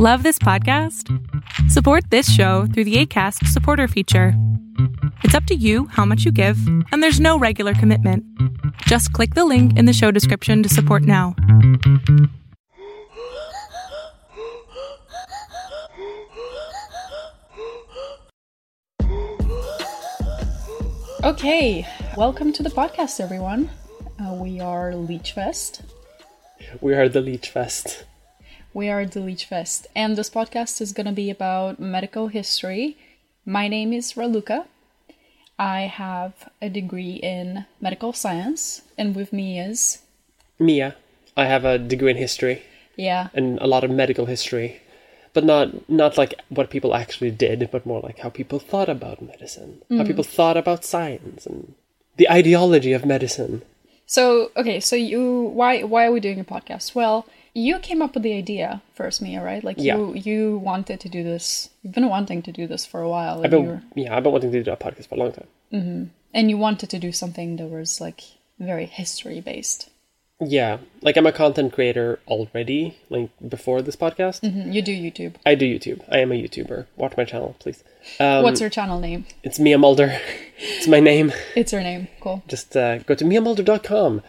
Love this podcast? Support this show through the ACAST supporter feature. It's up to you how much you give, and there's no regular commitment. Just click the link in the show description to support now. Okay, welcome to the podcast, everyone. Uh, we are Leechfest. We are the Leech Fest. We are the Leech Fest, and this podcast is going to be about medical history. My name is Raluca. I have a degree in medical science, and with me is Mia. I have a degree in history yeah, and a lot of medical history, but not not like what people actually did, but more like how people thought about medicine, how mm. people thought about science, and the ideology of medicine. So okay, so you why why are we doing a podcast? Well, you came up with the idea first, Mia, right? Like Yeah. you you wanted to do this. You've been wanting to do this for a while, I've been were, yeah, I've been wanting to do a podcast for a long time. and you wanted to do something that was like very history based. Yeah, like I'm a content creator already. Like before this podcast, You do YouTube. I do YouTube. I am a YouTuber. Watch my channel, please. Um, What's your channel name? It's Mia Mulder. it's my name. It's her name. Cool. just uh, go to miamulder.com.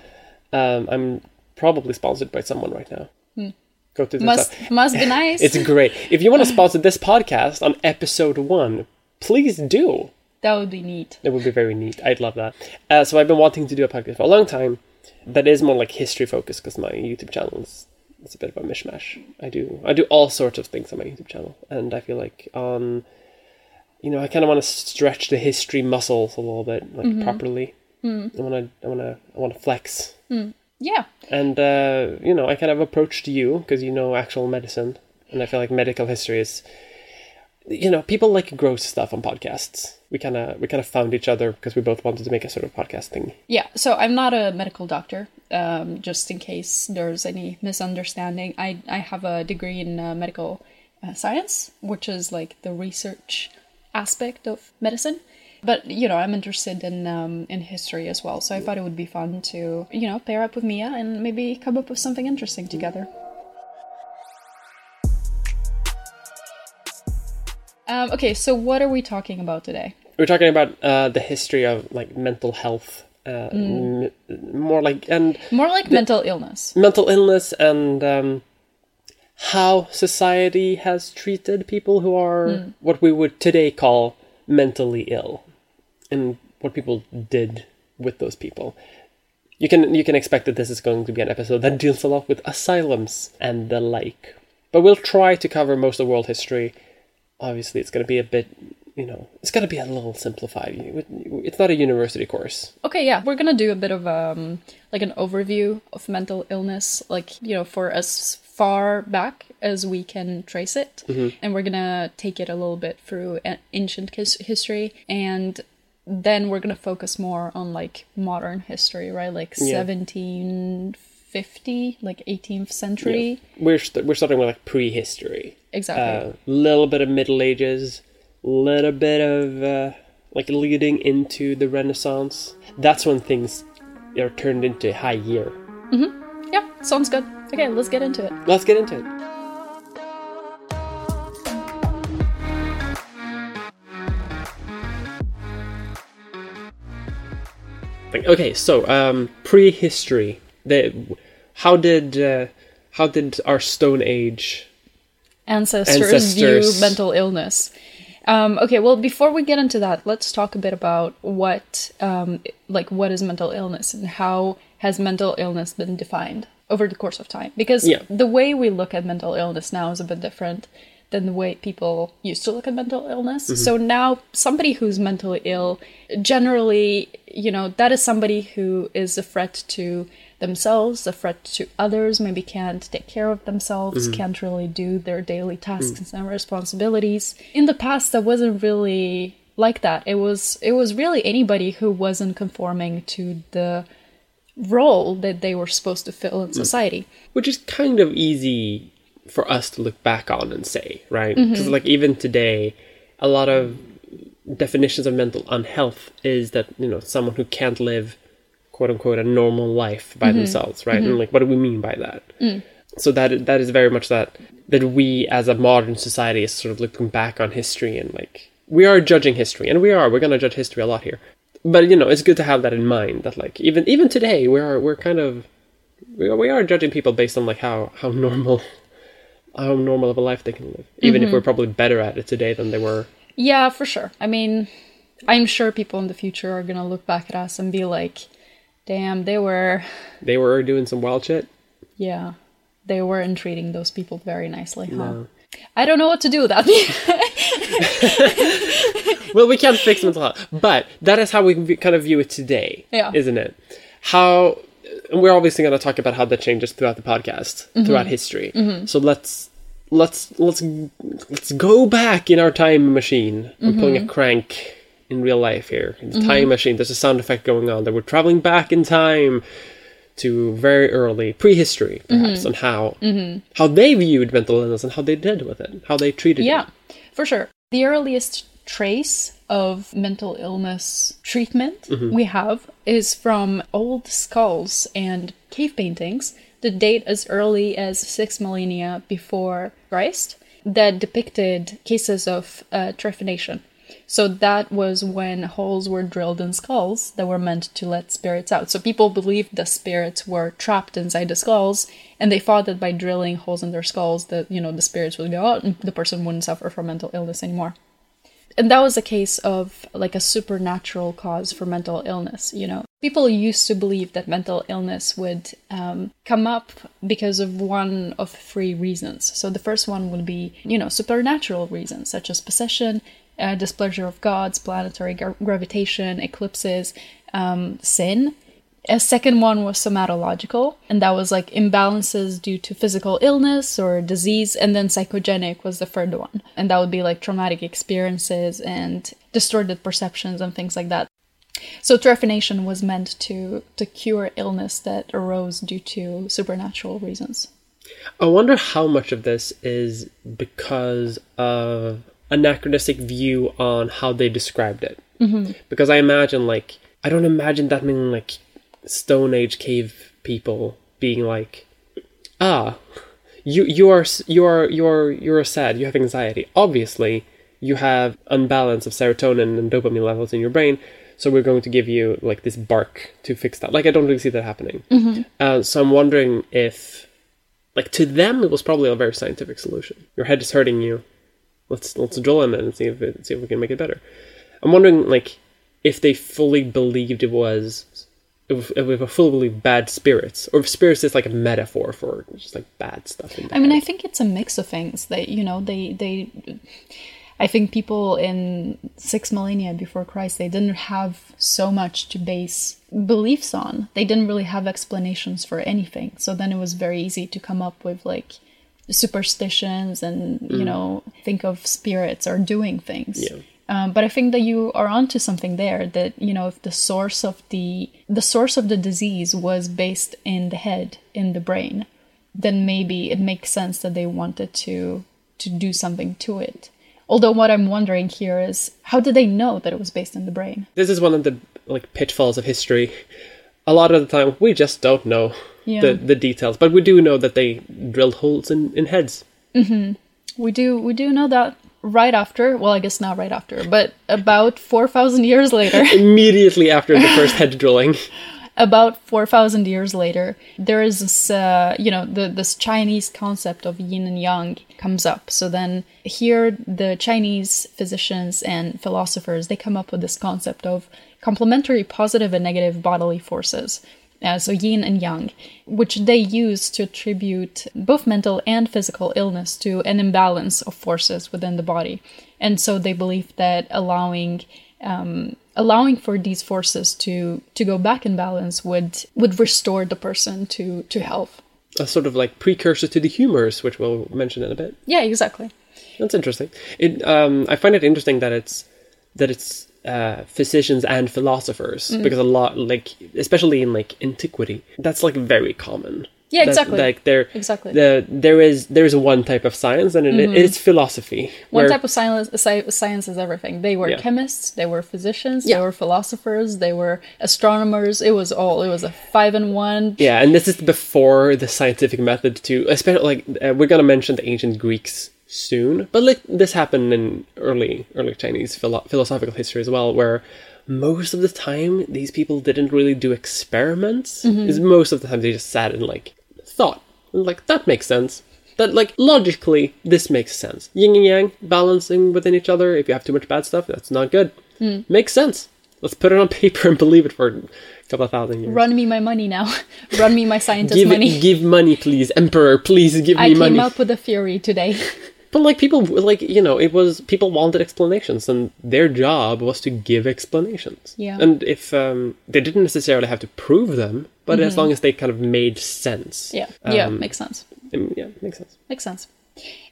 Um, I'm probably sponsored by someone right now. Go the Must top. must be nice. It's great. If you want to sponsor this podcast on episode one, please do. that would be neat. It would be very neat. I'd love that. Uh, so I've been wanting to do a podcast for a long time that is more like history focused because my YouTube channel is it's a bit of a mishmash. I do I do all sorts of things on my YouTube channel, and I feel like on you know I kind of want to stretch the history muscles a little bit, like mm-hmm. properly. Mm. I want to I want to I want to flex, mm. Yeah. and uh, you know I kind of approached you because you know actual medicine, and I feel like medical history is. You know, people like gross stuff on podcasts. We kind of we kind of found each other because we both wanted to make a sort of podcast thing. Yeah. So I'm not a medical doctor. Um, just in case there's any misunderstanding, I I have a degree in uh, medical uh, science, which is like the research aspect of medicine. But you know, I'm interested in um, in history as well. So I thought it would be fun to you know pair up with Mia and maybe come up with something interesting together. Um, okay, so what are we talking about today? We're talking about uh, the history of like mental health, uh, m- more like and More like mental illness. mental illness and um, how society has treated people who are what we would today call mentally ill, and what people did with those people. You can you can expect that this is going to be an episode that deals a lot with asylums and the like, but we'll try to cover most of world history. Obviously, it's going to be a bit, you know, it's going to be a little simplified. It's not a university course. Okay, yeah, we're gonna do a bit of um like an overview of mental illness, like you know, for as far back as we can trace it, and we're gonna take it a little bit through ancient his- history, and then we're gonna focus more on like modern history, right? Like Yeah. seventeen fifty, like eighteenth century, We're st- we're starting with like prehistory. exactly. a little bit of Middle Ages, little bit of uh, like leading into the Renaissance. That's when things are turned into high year. yeah, sounds good. Okay, let's get into it. Let's get into it. Okay, so um, prehistory. The how did uh, how did our Stone Age ancestors, Ancestors. view mental illness. Um, okay, well, before we get into that, let's talk a bit about what, um, like, what is mental illness and how has mental illness been defined over the course of time? Because Yeah. the way we look at mental illness now is a bit different than the way people used to look at mental illness. Mm-hmm. So now, somebody who's mentally ill, generally, you know, that is somebody who is a threat to themselves, a threat to others, maybe can't take care of themselves, mm-hmm. can't really do their daily tasks mm. and responsibilities. In the past, that wasn't really like that. It was it was really anybody who wasn't conforming to the role that they were supposed to fill in mm. society. which is kind of easy for us to look back on and say, right? Mm-hmm. Because like even today, a lot of definitions of mental unhealth is that you know someone who can't live quote unquote a normal life by mm-hmm. themselves, right? Mm-hmm. And like what do we mean by that? Mm. So that that is very much that that we as a modern society is sort of looking back on history and like we are judging history and we are we're gonna judge history a lot here. But you know, it's good to have that in mind that like even even today we are we're kind of we are, we are judging people based on like how how normal how normal of a life they can live, even if mm-hmm. we're probably better at it today than they were. Yeah, for sure. I mean, I'm sure people in the future are gonna look back at us and be like, "Damn, they were, They were doing some wild shit. yeah, they weren't treating those people very nicely, huh?" No. I don't know what to do with that. well, we can't fix mental health, but that is how we kind of view it today, Yeah. isn't it? How and we're obviously going to talk about how that changes throughout the podcast, Mm-hmm. throughout history. So let's let's let's let's go back in our time machine. We're pulling Mm-hmm. a crank in real life here. In the time machine, there's a sound effect going on that we're traveling back in time to very early prehistory, perhaps, Mm-hmm. on how how they viewed mental illness and how they did with it, how they treated yeah, it. Yeah, for sure. The earliest trace of mental illness treatment Mm-hmm. we have is from old skulls and cave paintings that date as early as six millennia before Christ that depicted cases of uh, trephination. So that was when holes were drilled in skulls that were meant to let spirits out. So people believed the spirits were trapped inside the skulls, and they thought that by drilling holes in their skulls, that you know the spirits would go out and the person wouldn't suffer from mental illness anymore and that was a case of like a supernatural cause for mental illness you know? People used to believe that mental illness would um, come up because of one of three reasons. So the first one would be you know supernatural reasons such as possession uh, displeasure of gods planetary gra- gravitation eclipses um, sin a second one was somatological, and that was like imbalances due to physical illness or disease. And then psychogenic was the third one, and that would be like traumatic experiences and distorted perceptions and things like that. So trephination was meant to to cure illness that arose due to supernatural reasons. I wonder how much of this is because of anachronistic view on how they described it. Mm-hmm. Because I imagine, like, I don't imagine that many like Stone Age cave people being like, ah, you you are you are you are you are sad. You have anxiety. Obviously, you have unbalance of serotonin and dopamine levels in your brain. So we're going to give you like this bark to fix that. Like I don't really see that happening. Uh, so I'm wondering if like to them it was probably a very scientific solution your head is hurting you let's let's drill in it and see if it, see if we can make it better i'm wondering like if they fully believed it was if, if we fully believe bad spirits or spirits is like a metaphor for just like bad stuff in I mean, I think it's a mix of things. They, you know, they they. I think people in six millennia before Christ they didn't have so much to base beliefs on. They didn't really have explanations for anything. So then it was very easy to come up with like superstitions and you mm. know think of spirits or doing things. Yeah. Um, but I think that you are onto something there. That you know, if the source of the the source of the disease was based in the head, in the brain, then maybe it makes sense that they wanted to to do something to it. Although what I'm wondering here is how did they know that it was based in the brain? this is one of the like pitfalls of history a lot of the time we just don't know Yeah. the the details but we do know that they drilled holes in, in heads We do we do know that right after. Well, I guess not right after, but about four thousand years later. immediately after the first head drilling about 4000 years later there is this uh, you know the, this chinese concept of yin and yang comes up so then here the chinese physicians and philosophers they come up with this concept of complementary positive and negative bodily forces uh, so yin and yang which they use to attribute both mental and physical illness to an imbalance of forces within the body and so they believe that allowing um, allowing for these forces to to go back in balance would would restore the person to to health. a sort of like precursor to the humors which we'll mention in a bit Yeah, exactly. That's interesting. It um, I find it interesting that it's that it's uh, physicians and philosophers because a lot like especially in like antiquity that's like very common. Yeah, That- exactly. like there, Exactly. The there is there is one type of science, and it, it's philosophy. Mm-hmm. One where- type of science, science is everything. They were Yeah. chemists, they were physicians, Yeah. they were philosophers, they were astronomers. It was all. It was a five and one. Yeah, and this is before the scientific method to, especially like uh, we're gonna mention the ancient Greeks soon, but like this happened in early early Chinese philo- philosophical history as well, where most of the time these people didn't really do experiments. Mm-hmm. Is Most of the time they just sat and like thought, like that makes sense. That like logically this makes sense. Yin and yang balancing within each other. If you have too much bad stuff, that's not good. Hmm. Makes sense. Let's put it on paper and believe it for a couple of thousand years. Run me my money now. Run me my scientist give money. give money, please, Emperor. Please give I me money. I came up with a theory today. But like people, like you know, it was people wanted explanations, and their job was to give explanations. Yeah. And if um, they didn't necessarily have to prove them, but as long as they kind of made sense. Mm-hmm. yeah, yeah, Um, makes sense. um, yeah, makes sense. Makes sense.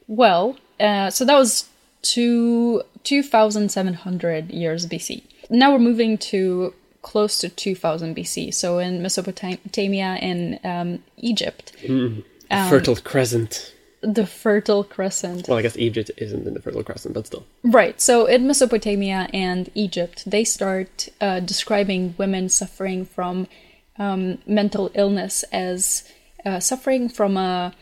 Well, uh, so that was two two thousand seven hundred years BC. Now we're moving to close to two thousand BC. So in Mesopotamia in um, Egypt, Um, Fertile Crescent. The Fertile Crescent. Well, I guess Egypt isn't in the Fertile Crescent, but still. Right. So in Mesopotamia and Egypt, they start uh, describing women suffering from um, mental illness as uh, suffering from a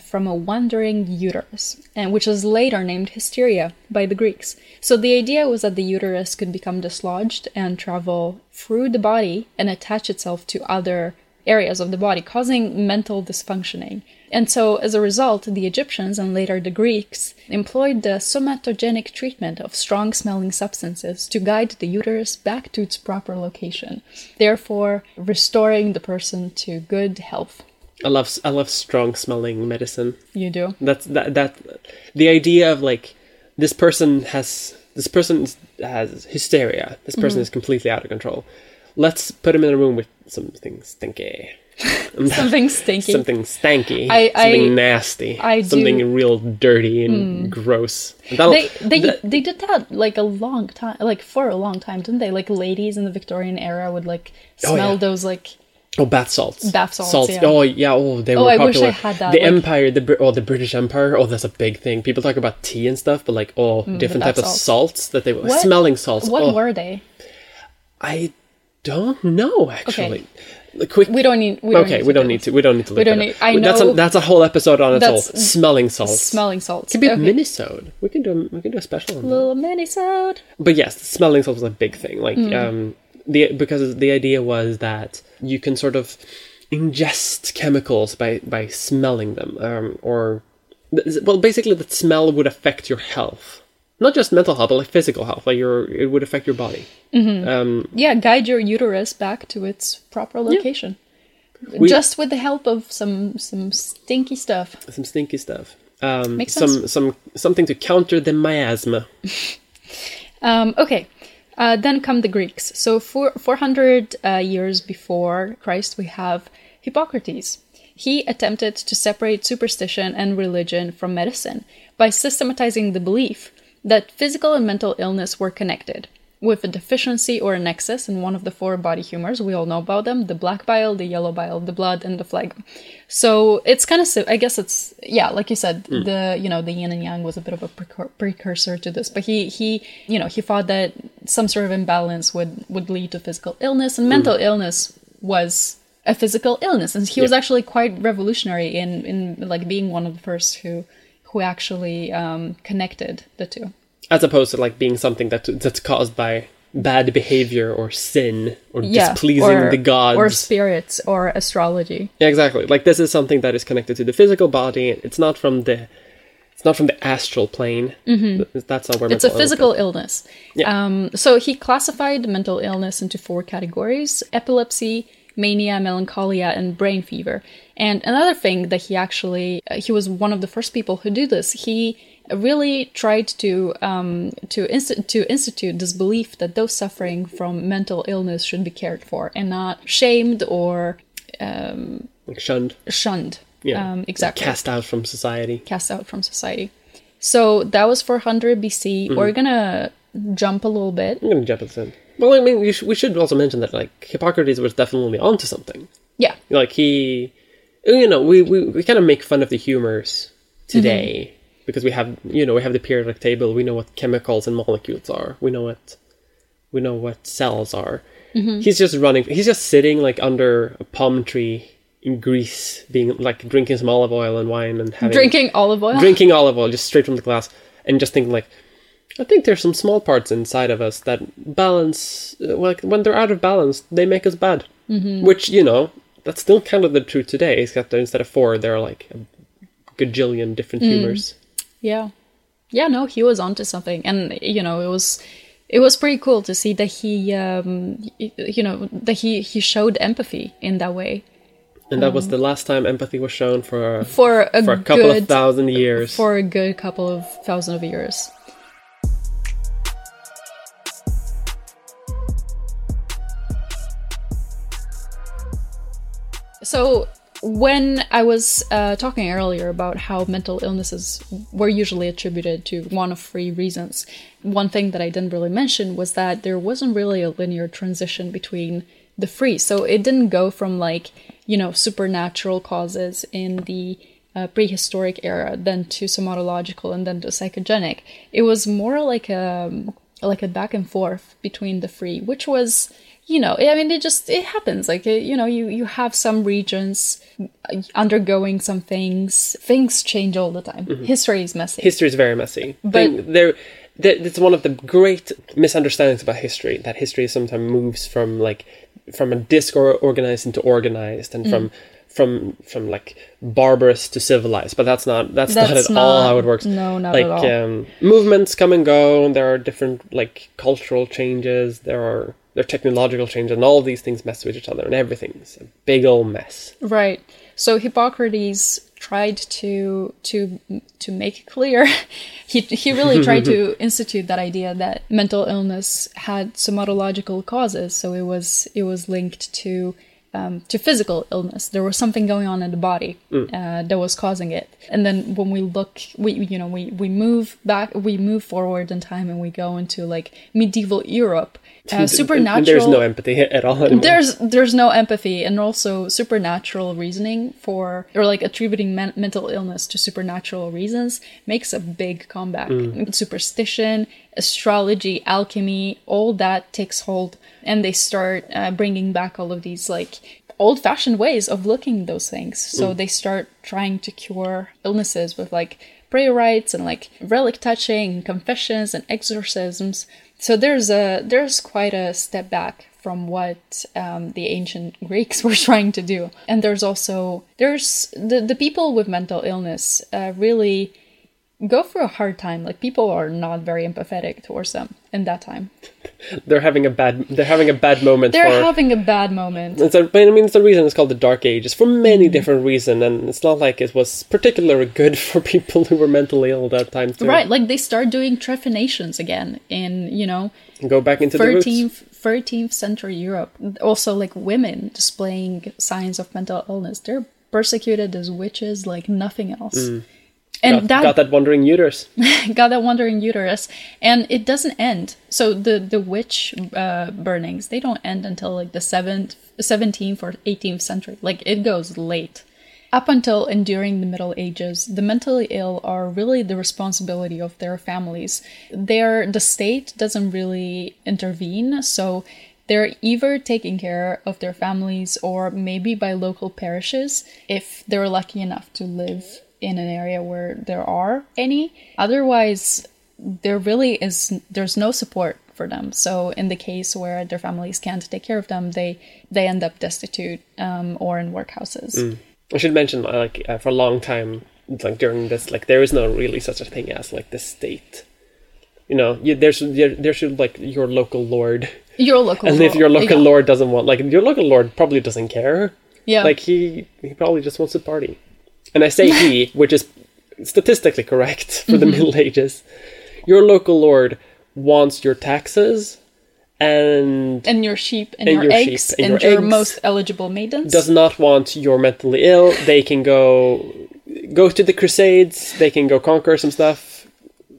from a wandering uterus, and which is later named hysteria by the Greeks. So the idea was that the uterus could become dislodged and travel through the body and attach itself to other areas of the body, causing mental dysfunctioning. And so, as a result, the Egyptians and later the Greeks employed the somatogenic treatment of strong smelling substances to guide the uterus back to its proper location, therefore, restoring the person to good health. I love I love strong smelling medicine. You do? That's that that the idea of like this person has this person has hysteria. This person Mm-hmm. is completely out of control. Let's put him in a room with something stinky. Something stinky. something stanky, I- I- something nasty, I something do- real dirty and gross. And that'll- They they that- they did that like a long time, like for a long time, didn't they? Like ladies in the Victorian era would like Oh, smell yeah. those like oh, bath salts, Bath salts, yeah. Oh yeah, oh they Oh, were I wish popular. I had that, The like- Empire, the oh the British Empire. Oh, that's a big thing. People talk about tea and stuff, but like oh, different Mm, bath type of salts. salts that they were smelling salts. what oh, were they? I don't know actually. The quick. We don't need. We don't okay, need we don't need to. We don't need to. Look don't need- up. I That's a know- that's a whole episode on its own. Smelling salts. Smelling salts. Could be a Okay. minisode. We can do a, we can do a special on that. Little minisode. but yes, smelling salts was a big thing. Like Mm. um, the because the idea was that you can sort of ingest chemicals by by smelling them, um, or well, basically, that smell would affect your health, not just mental health, but like physical health. Like your it would affect your body. Yeah, guide your uterus back to its proper location. Just with the help of some some stinky stuff. Some stinky stuff. Um, Makes some sense. some something to counter the miasma. Um, okay. Uh, then come the Greeks. So, four, 400 uh, years before Christ, we have Hippocrates. He attempted to separate superstition and religion from medicine by systematizing the belief that physical and mental illness were connected, with a deficiency or an excess in one of the four body humors. We all know about them the black bile, the yellow bile, the blood, and the phlegm. So it's kind of, I guess it's, yeah, like you said, hmm. the, you know, the yin and yang was a bit of a precursor to this, but he, he, you know, he thought that some sort of imbalance would, would lead to physical illness, and hmm. mental illness was a physical illness. And he was actually quite revolutionary in, in like being one of the first who, who actually um, connected the two. as opposed to like being something that that's caused by bad behavior or sin or Yeah, displeasing or, the gods or spirits or astrology. yeah exactly like this is something that is connected to the physical body it's not from the it's not from the astral plane that's not where Mm-hmm. It's a mental illness physical illness. Yeah. Um, so he classified mental illness into four categories epilepsy, mania, melancholia, and brain fever. And another thing that he actually, uh, he was one of the first people who do this. He really tried to um, to, insti- to institute this belief that those suffering from mental illness should be cared for and not shamed or like shunned shunned. yeah Um, exactly. cast out from society cast out from society. So that was 400 BC. Mm-hmm. We're gonna jump a little bit. i'm gonna jump a the well i mean we, sh- we should also mention that like hippocrates was definitely onto something Yeah, like he oh, you know, we, we, we kind of make fun of the humors today mm-hmm. because we have, you know, we have the periodic table. We know what chemicals and molecules are. We know what, we know what cells are. Mm-hmm. He's just running. He's just sitting like under a palm tree in Greece, being like drinking some olive oil and wine and having Drinking olive oil. drinking olive oil just straight from the glass and just thinking like i think there's some small parts inside of us that balance uh, like when they're out of balance they make us bad mm-hmm. which you know that's still kind of the truth today except that instead of four there are like a gajillion different humors Yeah. Yeah, no, he was onto something. And you know, it was it was pretty cool to see that he um you know, that he he showed empathy in that way. and that was the last time empathy was shown for For a, for a couple good of thousand years for a good couple of thousand of years. So, when I was uh, talking earlier about how mental illnesses were usually attributed to one of three reasons, one thing that I didn't really mention was that there wasn't really a linear transition between the three. So, it didn't go from like, you know, supernatural causes in the uh, prehistoric era, then to somatological, and then to psychogenic. It was more like a like a back and forth between the three, which was, you know, I mean, it just it happens. Like you know, you you have some regions undergoing some things. Things change all the time. History is messy. history is very messy. But- there, it's one of the great misunderstandings about history that history sometimes moves from like from a disorganized into organized, and Mm. from from from like barbarous to civilized. But that's not that's, not That's at all how it works. no, not like at all. Um, movements come and go, and there are different like cultural changes. There are there are technological change, and all these things mess with each other, and everything's a big old mess. Right. So Hippocrates tried to to to make clear. he he really tried to institute that idea that mental illness had somatological causes. So it was it was linked to um, to physical illness. There was something going on in the body uh, that was causing it. And then when we look, we you know we we move back, we move forward in time, and we go into like medieval Europe. Uh, supernatural. There's no empathy at all anymore. There's there's no empathy and also supernatural reasoning for or like attributing men- mental illness to supernatural reasons makes a big comeback. Superstition, astrology, alchemy, all that takes hold, and they start uh, bringing back all of these like old-fashioned ways of looking at those things. So they start trying to cure illnesses with like prayer rites and like relic touching, confessions and exorcisms. So there's a there's quite a step back from what um, the ancient Greeks were trying to do, and there's also there's the the people with mental illness uh, really go through a hard time. Like people are not very empathetic towards them in that time. they're having a bad they're having a bad moment They're for having a bad moment. it's a, I mean it's the reason it's called the Dark Ages for many Mm. different reasons and it's not like it was particularly good for people who were mentally ill at that time too. Right, like they start doing trepanations again in, you know, Go back into the roots. 13th 13th century Europe. Also like women displaying signs of mental illness. They're persecuted as witches like nothing else. And Got, that got that wandering uterus. got that wandering uterus. And it doesn't end. So the the witch uh, burnings they don't end until like the 7th 17th or 18th century. Like it goes late. Up until and during the middle ages the mentally ill are really the responsibility of their families. Their the state doesn't really intervene. So they're either taking care of their families or maybe by local parishes if they're lucky enough to live in an area where there are any. Otherwise, there really is there's no support for them. So in the case where their families can't take care of them, they they end up destitute um, or in workhouses. I should mention, uh, like, uh, for a long time, like during this, like, there is no really such a thing as like the state. You know, you, there's there, there should like your local lord, Your local and if your local yeah. lord doesn't want, like, your local lord probably doesn't care. yeah, Like he he probably just wants to party. And I say he, which is statistically correct for the mm-hmm. Middle Ages. Your local lord wants your taxes and and your sheep and, and your, your sheep eggs and and, your your, eggs most eligible maidens. does not want your mentally ill. They can go go to the crusades, they can go conquer some stuff,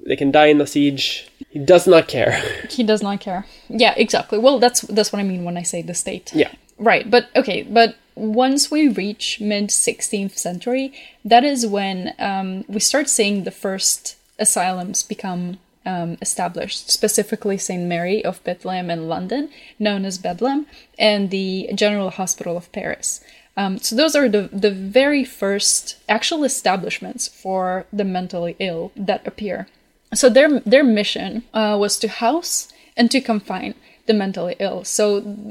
they can die in the siege. He does not care. he does not care. Yeah, exactly. Well, that's that's what I mean when I say the state. yeah. Right, but okay, but once we reach mid 16th century, that is when um, we start seeing the first asylums become um, established, specifically St. Mary of Bethlehem in London, known as Bedlam, and the General Hospital of Paris. Um, so those are the, the very first actual establishments for the mentally ill that appear. So their their mission uh, was to house and to confine the mentally ill. So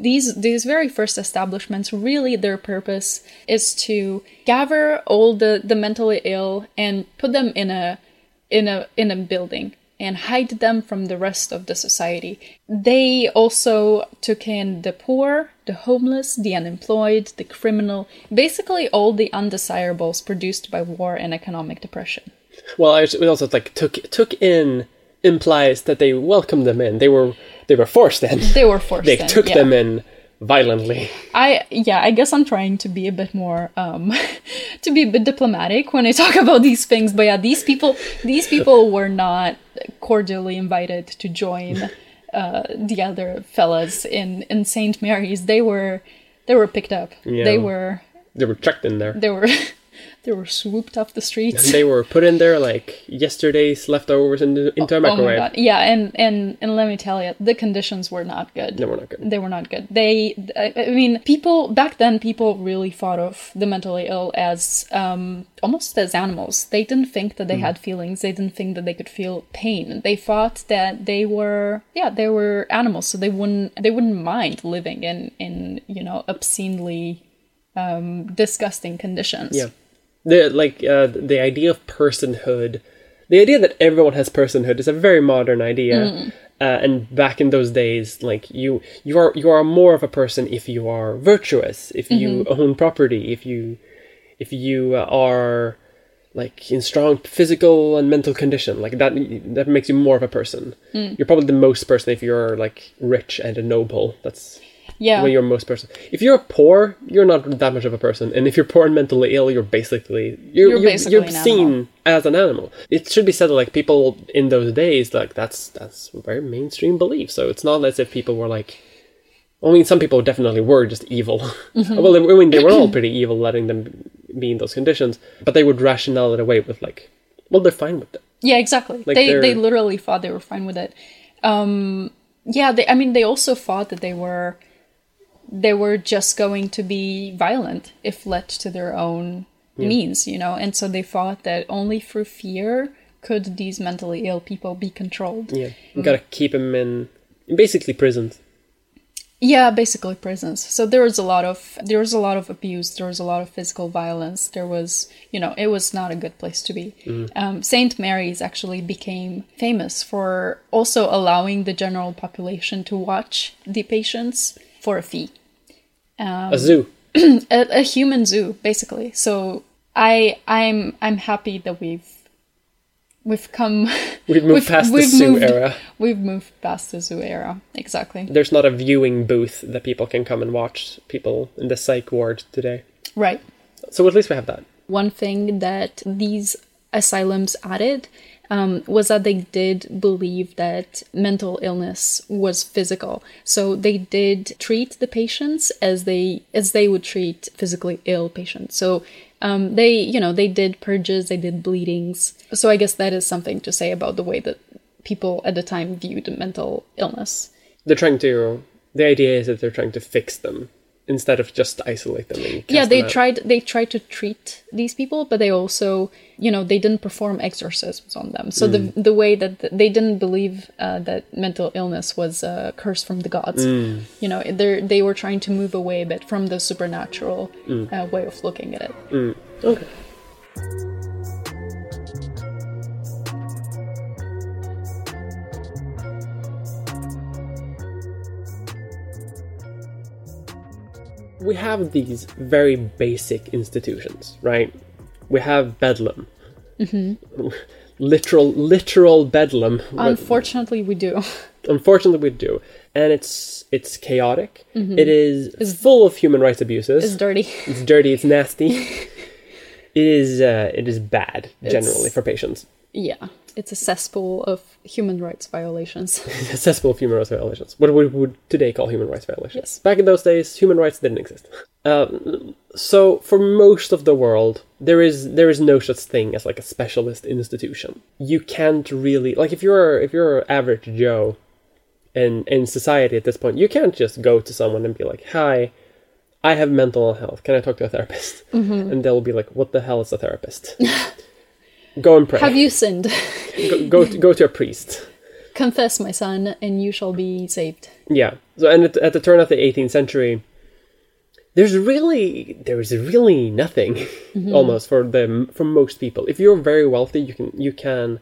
these these very first establishments really their purpose is to gather all the, the mentally ill and put them in a in a in a building and hide them from the rest of the society. They also took in the poor, the homeless, the unemployed, the criminal, basically all the undesirables produced by war and economic depression. Well, I we also like took took in implies that they welcomed them in. They were they were forced in. They were forced They in, took yeah. them in violently. I yeah, I guess I'm trying to be a bit more um to be a bit diplomatic when I talk about these things. But yeah, these people these people were not cordially invited to join uh the other fellas in in St. Mary's. They were they were picked up. Yeah. They were They were checked in there. they were they were swooped off the streets. They were put in there like yesterday's leftovers into, into a Oh my microwave. god! Yeah, and and and let me tell you, the conditions were not good. They were not good. They were not good. They, I, I mean, people back then, people really thought of the mentally ill as um, almost as animals. They didn't think that they Mm. had feelings. They didn't think that they could feel pain. They thought that they were, yeah, they were animals, so they wouldn't, they wouldn't mind living in in you know obscenely um, disgusting conditions. Yeah. The like uh, the idea of personhood, the idea that everyone has personhood is a very modern idea. Mm. Uh, and back in those days, like you, you are you are more of a person if you are virtuous, if you Mm-hmm. own property, if you, if you are like in strong physical and mental condition, like that that makes you more of a person. Mm. You're probably the most person if you're like rich and a noble. That's yeah. when you're most person. If you're poor, you're not that much of a person, and if you're poor and mentally ill, you're basically you're You're you're, basically you're seen animal. as an animal. It should be said that like people in those days, like that's that's very mainstream belief. So it's not as if people were like. I mean, some people definitely were just evil. Mm-hmm. well, I mean, they were all pretty evil, letting them be in those conditions. But they would rationale it away with like, well, they're fine with it. Yeah, exactly. Like they they're- they literally thought they were fine with it. Um, yeah, they. I mean, they also thought that they were they were just going to be violent if left to their own means, you know, and so they thought that only through fear could these mentally ill people be controlled. Yeah, you gotta keep them in, in basically prisons. Yeah, basically prisons. So there was a lot of there was a lot of abuse. There was a lot of physical violence. There was, you know, it was not a good place to be. Um, Saint Mary's actually became famous for also allowing the general population to watch the patients for a fee. Um, a zoo. a, a human zoo, basically. So I I'm I'm happy that we've we've come We've moved past the zoo moved, era. We've moved past the zoo era. Exactly. There's not a viewing booth that people can come and watch people in the psych ward today. Right. So at least we have that. One thing that these asylums added um, was that they did believe that mental illness was physical. So they did treat the patients as they as they would treat physically ill patients. So um, they, you know, they did purges, they did bleedings. So I guess that is something to say about the way that people at the time viewed mental illness. They're trying to. The idea is that they're trying to fix them instead of just isolate them. Yeah they them tried they tried to treat these people but they also you know they didn't perform exorcisms on them. So the the way that th- they didn't believe uh, that mental illness was a curse from the gods. You know they they were trying to move away a bit from the supernatural uh, way of looking at it. Okay. We have these very basic institutions, right? We have Bedlam. Mm-hmm. literal, literal Bedlam. unfortunately we do Unfortunately, we do, and it's it's chaotic. It is full of human rights abuses. it's dirty It's dirty. It's nasty. it is. Uh, it is bad generally It's- for patients. yeah it's a cesspool of human rights violations Cesspool of human rights violations. What we would today call human rights violations. Yes. Back in those days, human rights didn't exist. Um, so for most of the world, there is there is no such thing as like a specialist institution. You can't really like if you're if you're average Joe in in society at this point, you can't just go to someone and be like, "Hi, I have mental health. Can I talk to a therapist?" Mm-hmm. And they'll be like, "What the hell is a therapist?" go and pray. Have you sinned? go, go to, go to a priest. Confess, my son, and you shall be saved. Yeah. So and at, at the turn of the 18th century, there's really there's really nothing almost for the for most people. If you're very wealthy, you can you can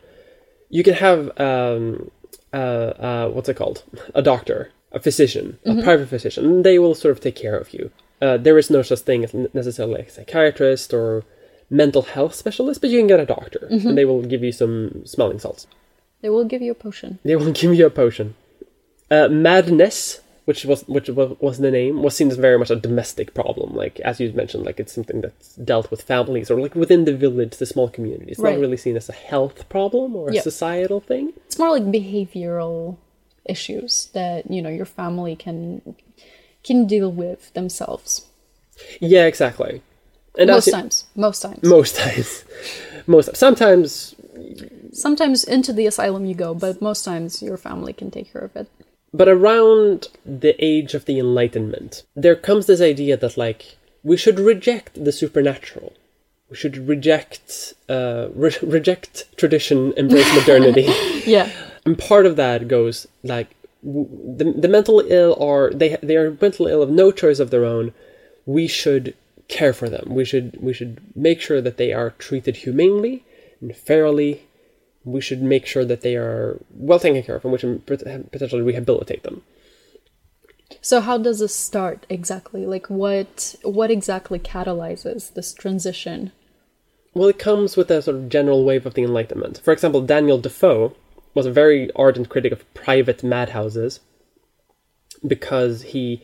you can have um uh, uh what's it called a doctor, a physician, a private physician, they will sort of take care of you. Uh, there is no such thing as necessarily a psychiatrist or mental health specialist, but you can get a doctor, and they will give you some smelling salts. They will give you a potion. They will give you a potion. Uh, madness, which was which was the name, was seen as very much a domestic problem. Like as you mentioned, like it's something that's dealt with families or like within the village, the small community. It's Right. not really seen as a health problem or a societal thing. It's more like behavioral issues that you know your family can can deal with themselves. Yeah, exactly. And most times, most times. most times, most sometimes Sometimes into the asylum you go, but most times your family can take care of it. But around the age of the Enlightenment, there comes this idea that, like, we should reject the supernatural. We should reject, uh, re- reject tradition, embrace modernity. Yeah. and part of that goes like w- the, the mental ill are they they are mentally ill of no choice of their own. We should care for them. We should we should make sure that they are treated humanely and fairly. We should make sure that they are well taken care of, and we should potentially rehabilitate them. So how does this start exactly? Like what what exactly catalyzes this transition? Well, it comes with a sort of general wave of the Enlightenment. For example, Daniel Defoe was a very ardent critic of private madhouses because he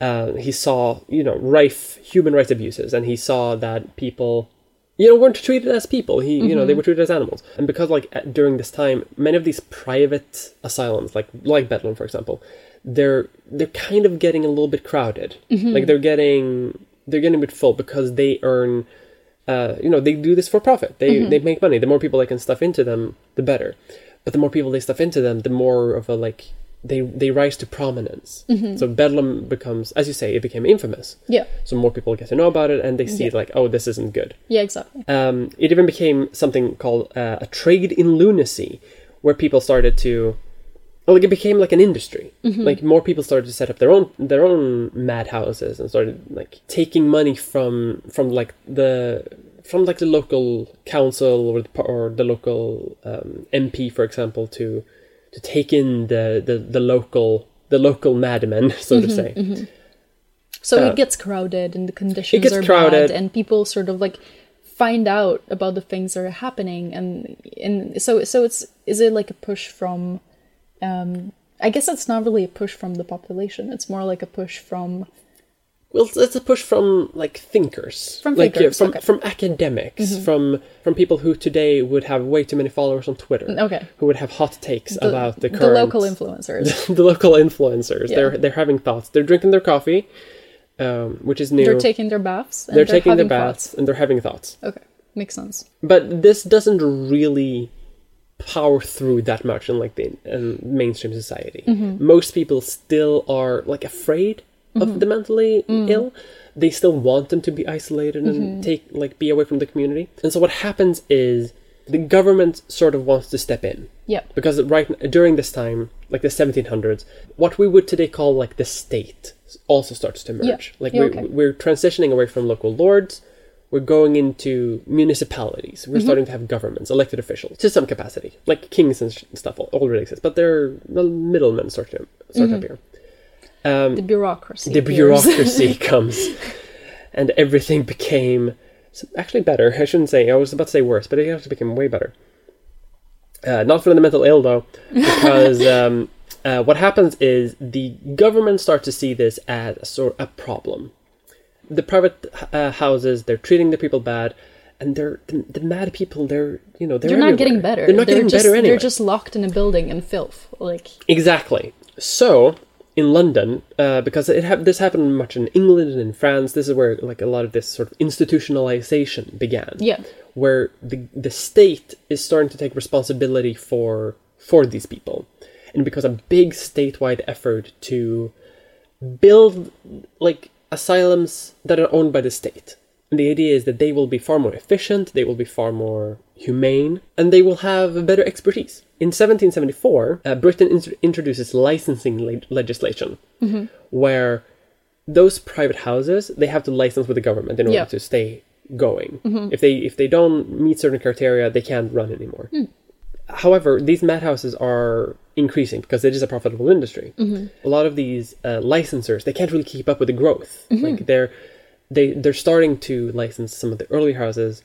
uh, he saw you know rife human rights abuses, and he saw that people you know weren't treated as people. He you know they were treated as animals, and because like at- during this time, many of these private asylums, like like Bedlam, for example, they're they're kind of getting a little bit crowded. Like they're getting they're getting a bit full because they earn uh, you know, they do this for profit. They they make money. The more people they can stuff into them, the better. But the more people they stuff into them, the more of a like they they rise to prominence. So Bedlam becomes, as you say, it became infamous. Yeah. So more people get to know about it, and they see Yeah. like, oh, this isn't good. Yeah, exactly. Um, it even became something called uh, a trade in lunacy, where people started to, well, like it became like an industry. Like more people started to set up their own their own madhouses and started like taking money from from like the from like the local council or the, or the local um, MP, for example, to to take in the the, the local the local madmen, so to say. So Uh, it gets crowded and the conditions gets are crowded. bad and people sort of like find out about the things that are happening and and so so it's is it like a push from um I guess it's not really a push from the population. It's more like a push from Well, it's- a push from like thinkers, From like thinkers, from okay. Mm-hmm. from academics, from from people who today would have way too many followers on Twitter. Okay. who would have hot takes the, about the current the local influencers. the local influencers. Yeah. They're they're having thoughts. They're drinking their coffee, um, which is new. They're taking their baths They're they're, taking their baths and they're having thoughts. thoughts. Okay. Makes sense. But this doesn't really power through that much in like the in mainstream society. Mm-hmm. Most people still are like afraid of the mentally Mm. ill. They still want them to be isolated Mm-hmm. and take like be away from the community. And so what happens is the government sort of wants to step in Yeah. because right during this time, like the 1700s, what we would today call like the state also starts to emerge. Like Yeah, we're, okay. we're transitioning away from local lords. We're going into municipalities. Mm-hmm. We're starting to have governments, elected officials, to some capacity. Like kings and stuff al- already exist, but they're the middlemen start to start up here. Um, The bureaucracy. the bureaucracy comes, and everything became actually better. I shouldn't say. I was about to say worse, but it actually became way better. Uh, not for the mental ill though, because um, uh, what happens is the government starts to see this as a sort a problem. The private uh, houses they're treating the people bad, and they're the, the mad people. They're you know they're They're not getting better. They're not getting just, better anyway. They're just locked in a building in filth. Like Exactly. So, in London uh, because it ha- this happened much in England and in France. This is where like a lot of this sort of institutionalization began. Yeah. where the the state is starting to take responsibility for for these people, and because a big statewide effort to build like asylums that are owned by the state. And the idea is that they will be far more efficient, they will be far more humane, and they will have better expertise. In 1774, uh, Britain int- introduces licensing le- legislation, mm-hmm. where those private houses they have to license with the government in order Yeah. to stay going. Mm-hmm. If they if they don't meet certain criteria, they can't run anymore. Hmm. However, these madhouses are increasing because it is a profitable industry. Mm-hmm. A lot of these uh, licensors they can't really keep up with the growth. Like they're they they're starting to license some of the early houses,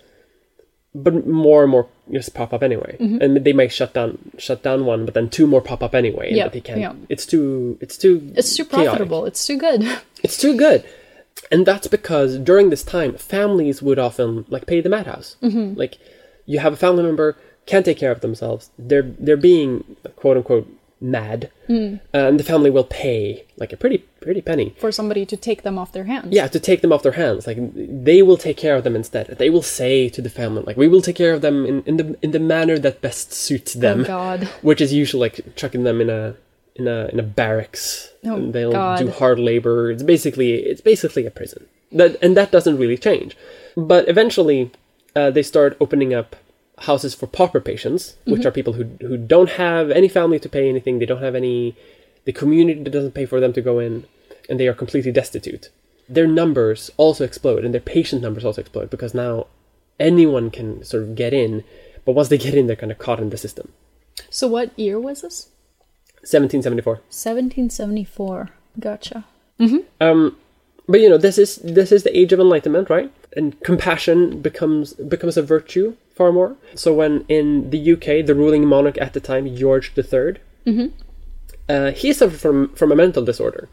but more and more just pop up anyway. And they might shut down shut down one, but then two more pop up anyway. Yeah, they can't. yeah. It's too it's too It's too chaotic. profitable. It's too good. It's too good. And that's because during this time, families would often like pay the madhouse. Mm-hmm. Like, you have a family member can't take care of themselves. They're they're being quote unquote mad, Hmm. and the family will pay like a pretty pretty penny. for somebody to take them off their hands. Yeah, to take them off their hands. Like they will take care of them instead. They will say to the family, like, we will take care of them in, in the in the manner that best suits them. Oh God. Which is usually like chucking them in a in a in a barracks. Oh, and they'll God. do hard labor. It's basically it's basically a prison. That and that doesn't really change. But eventually, uh, they start opening up houses for pauper patients, which Mm-hmm. are people who who don't have any family to pay anything. They don't have any. The community doesn't pay for them to go in, and they are completely destitute. Their numbers also explode, and their patient numbers also explode because now anyone can sort of get in, but once they get in, they're kind of caught in the system. So what year was this? 1774. 1774. Gotcha. Um, but you know, this is this is the age of enlightenment, right? And compassion becomes becomes a virtue far more. So when in the UK, the ruling monarch at the time, George III, uh, he suffered from from a mental disorder.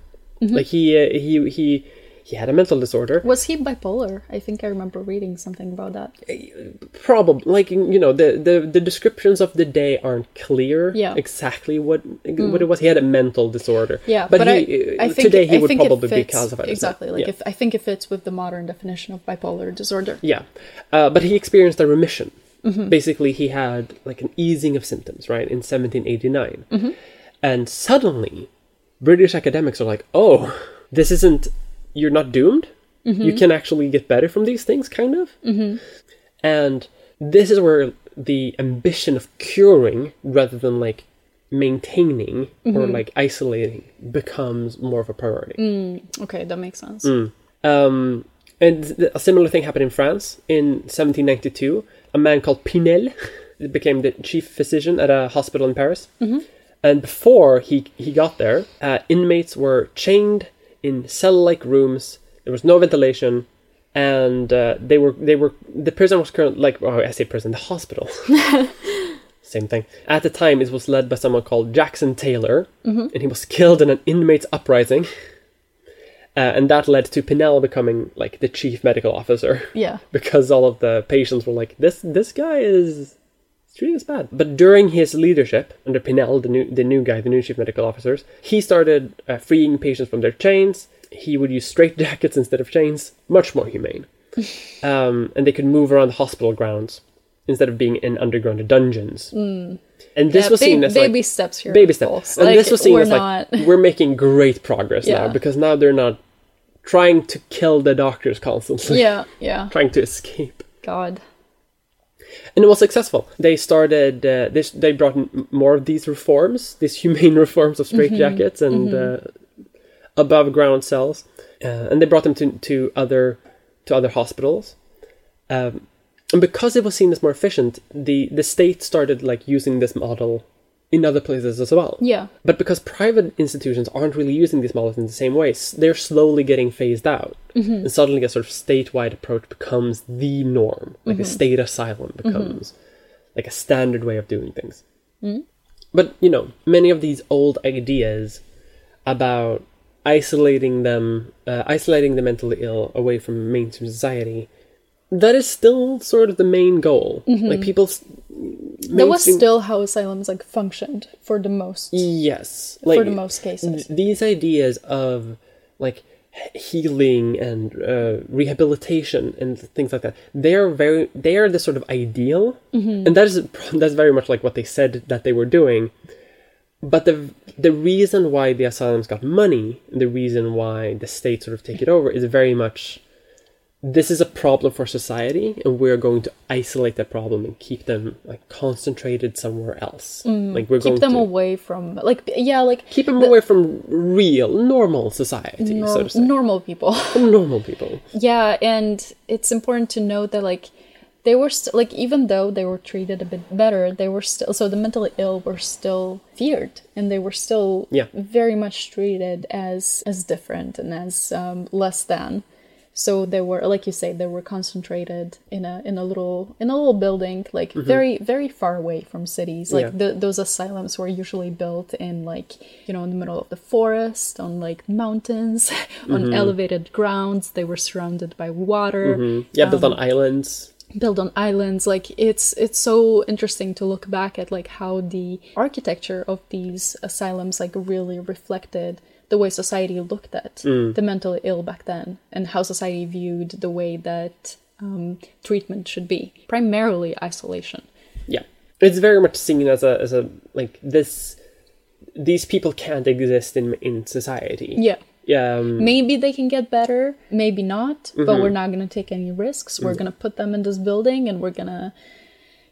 Like he uh, he he he had a mental disorder. Was he bipolar? I think I remember reading something about that. Probably like you know the, the the descriptions of the day aren't clear. Yeah. Mm. exactly what what it was. He had a mental disorder. Yeah, but, but, he, I, I uh, think today he I would probably be fits- classified as that. exactly like Yeah. if I think it fits with the modern definition of bipolar disorder. Yeah, uh, but he experienced a remission. Mm-hmm. Basically, he had like an easing of symptoms, right, in 1789. Mm-hmm. And suddenly, British academics are like, oh, this isn't, you're not doomed. Mm-hmm. You can actually get better from these things, kind of. And this is where the ambition of curing rather than like maintaining or Mm-hmm. like isolating becomes more of a priority. Mm. Okay, that makes sense. Um, and th- a similar thing happened in France in 1792. A man called Pinel became the chief physician at a hospital in Paris. And before he, he got there, uh, inmates were chained in cell-like rooms. There was no ventilation, and uh, they were they were the prison was currently like oh I say prison the hospital. Same thing. At the time, it was led by someone called Jackson Taylor, and he was killed in an inmates uprising. Uh, and that led to Pinel becoming like the chief medical officer Yeah. because all of the patients were like, "This this guy is treating us bad." But during his leadership under Pinel, the new the new guy, the new chief medical officers, he started uh, freeing patients from their chains. He would use straight jackets instead of chains, much more humane. um, and they could move around the hospital grounds instead of being in underground dungeons. And this Yeah, was ba- seen as baby like, steps here. baby steps. And Like, this was seen as not... like we're making great progress now because now they're not trying to kill the doctors constantly, yeah, yeah. trying to escape. God. And it was successful. They started. Uh, this, they brought more of these reforms, these humane reforms of straitjackets and uh, above ground cells, uh, and they brought them to, to other to other hospitals. Um, and because it was seen as more efficient, the the state started like using this model in other places as well. Yeah. But because private institutions aren't really using these models in the same way, they're slowly getting phased out. Mm-hmm. And suddenly a sort of statewide approach becomes the norm. Like a mm-hmm. state asylum becomes mm-hmm. like a standard way of doing things. But, you know, many of these old ideas about isolating them, uh, isolating the mentally ill away from mainstream society, that is still sort of the main goal. Like people. That was still how asylums like functioned for the most yes, like for the most cases. th- these ideas of like healing and uh, rehabilitation and things like that they are very they are the sort of ideal Mm-hmm. and that is that's very much like what they said that they were doing but the the reason why the asylums got money and the reason why the state sort of take it over is very much this is a problem for society and we're going to isolate that problem and keep them like concentrated somewhere else like we're going Mm. Keep them to away from like yeah like keep them away from real normal society so nor- to say normal people. from normal people Yeah, and it's important to note that like they were still like even though they were treated a bit better, they were still so the mentally ill were still feared and they were still Yeah. very much treated as as different and as um, less than. So they were like you say they were concentrated in a in a little in a little building like very very far away from cities. Like Mm-hmm. Yeah. the, those asylums were usually built in like you know in the middle of the forest on like mountains on Mm-hmm. elevated grounds they were surrounded by water yeah built Um, on islands built on islands like it's it's so interesting to look back at like how the architecture of these asylums like really reflected the way society looked at the mentally ill back then and how society viewed the way that um, treatment should be. Primarily isolation. Yeah. It's very much seen as a as a like this these people can't exist in in society. Yeah. Yeah um, maybe they can get better maybe not but we're not going to take any risks. We're going to put them in this building and we're going to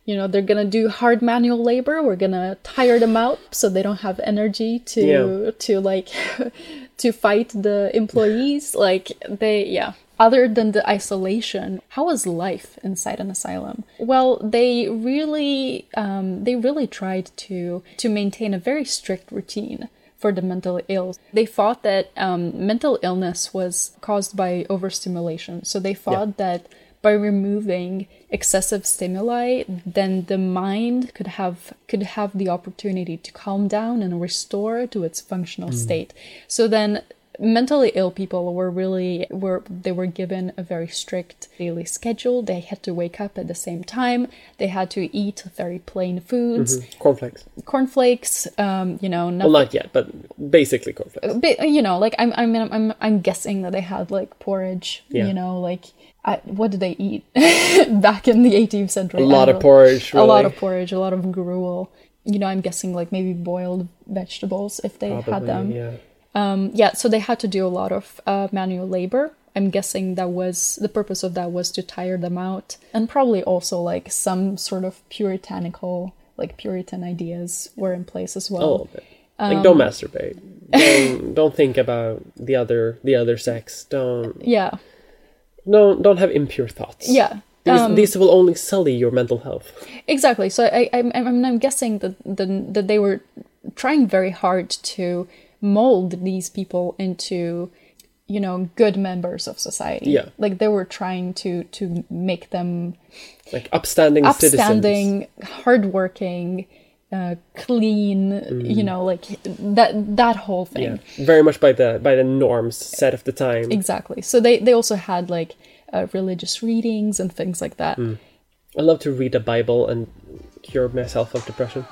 you know they're to do hard manual labor we're to tire them out so they don't have energy to Yeah. to like to fight the employees like they yeah other than the isolation how was life inside an asylum well they really um, they really tried to to maintain a very strict routine for the mental ill. They thought that um, mental illness was caused by overstimulation. So they thought that by removing excessive stimuli, then the mind could have could have the opportunity to calm down and restore to its functional state. So then mentally ill people were really were they were given a very strict daily schedule. They had to wake up at the same time. They had to eat very plain foods. Cornflakes. Cornflakes um you know well not yet but basically cornflakes. But you know like i'm i'm i'm i'm guessing that they had like porridge Yeah. you know like I, what did they eat back in the 18th century? A lot of porridge a lot of porridge a lot of gruel. You know i'm guessing like maybe boiled vegetables if they had them. yeah. Um, yeah, so they had to do a lot of uh, manual labor. I'm guessing that was the purpose of that was to tire them out, and probably also like some sort of puritanical, like Puritan ideas were in place as a well. little bit. Um, like don't masturbate. Don't, don't think about the other the other sex. Don't Yeah, don't don't have impure thoughts yeah, these, um, these will only sully your mental health exactly. So I, I, I'm, I'm guessing that the, that they were trying very hard to mold these people into, you know, good members of society. Yeah. like they were trying to to make them like upstanding, citizens upstanding, hardworking, uh, clean. You know, like that that whole thing. yeah very much by the by the norms set of the time Exactly. So they they also had like uh, religious readings and things like that. I love to read the Bible and cure myself of depression.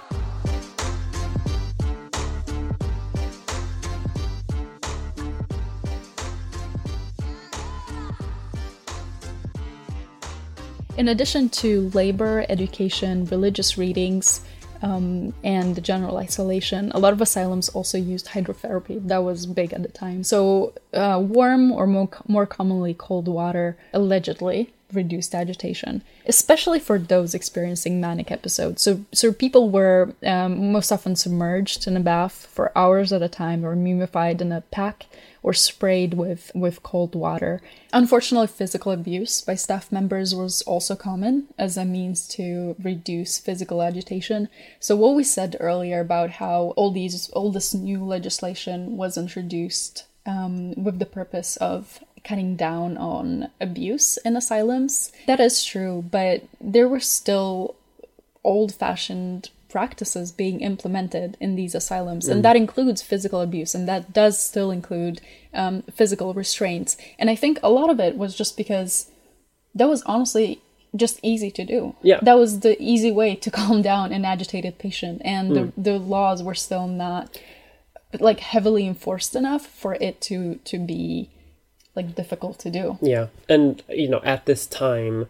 In addition to labor, education, religious readings, um, and general isolation, a lot of asylums also used hydrotherapy. That was big at the time. So, uh, warm or more, more commonly cold water allegedly reduced agitation, especially for those experiencing manic episodes. So, so people were um, most often submerged in a bath for hours at a time or mummified in a pack or sprayed with, with cold water. Unfortunately, physical abuse by staff members was also common as a means to reduce physical agitation. So what we said earlier about how all these all this new legislation was introduced um, with the purpose of cutting down on abuse in asylums, that is true, but there were still old-fashioned practices being implemented in these asylums and that includes physical abuse and that does still include um, physical restraints and i think a lot of it was just because that was honestly just easy to do. Yeah. That was the easy way to calm down an agitated patient, and Mm. the the laws were still not like heavily enforced enough for it to to be like difficult to do. Yeah, and you know, at this time,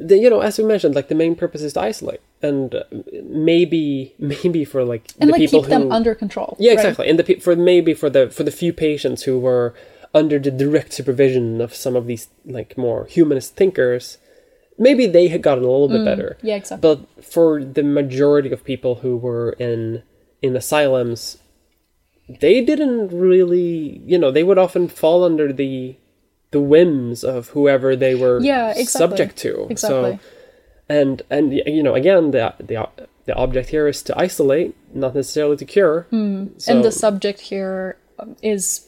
the, you know, as we mentioned, like the main purpose is to isolate, and maybe, maybe for like And the like people keep them who, under control. yeah, right? exactly, and the pe- for maybe for the for the few patients who were under the direct supervision of some of these like more humanist thinkers, maybe they had gotten a little bit better. Mm, Yeah, exactly. But for the majority of people who were in in asylums, they didn't really, you know, they would often fall under the the whims of whoever they were Yeah, exactly. subject to. Exactly. So, and and you know, again, the the the object here is to isolate, not necessarily to cure. So, Hmm. and the subject here um,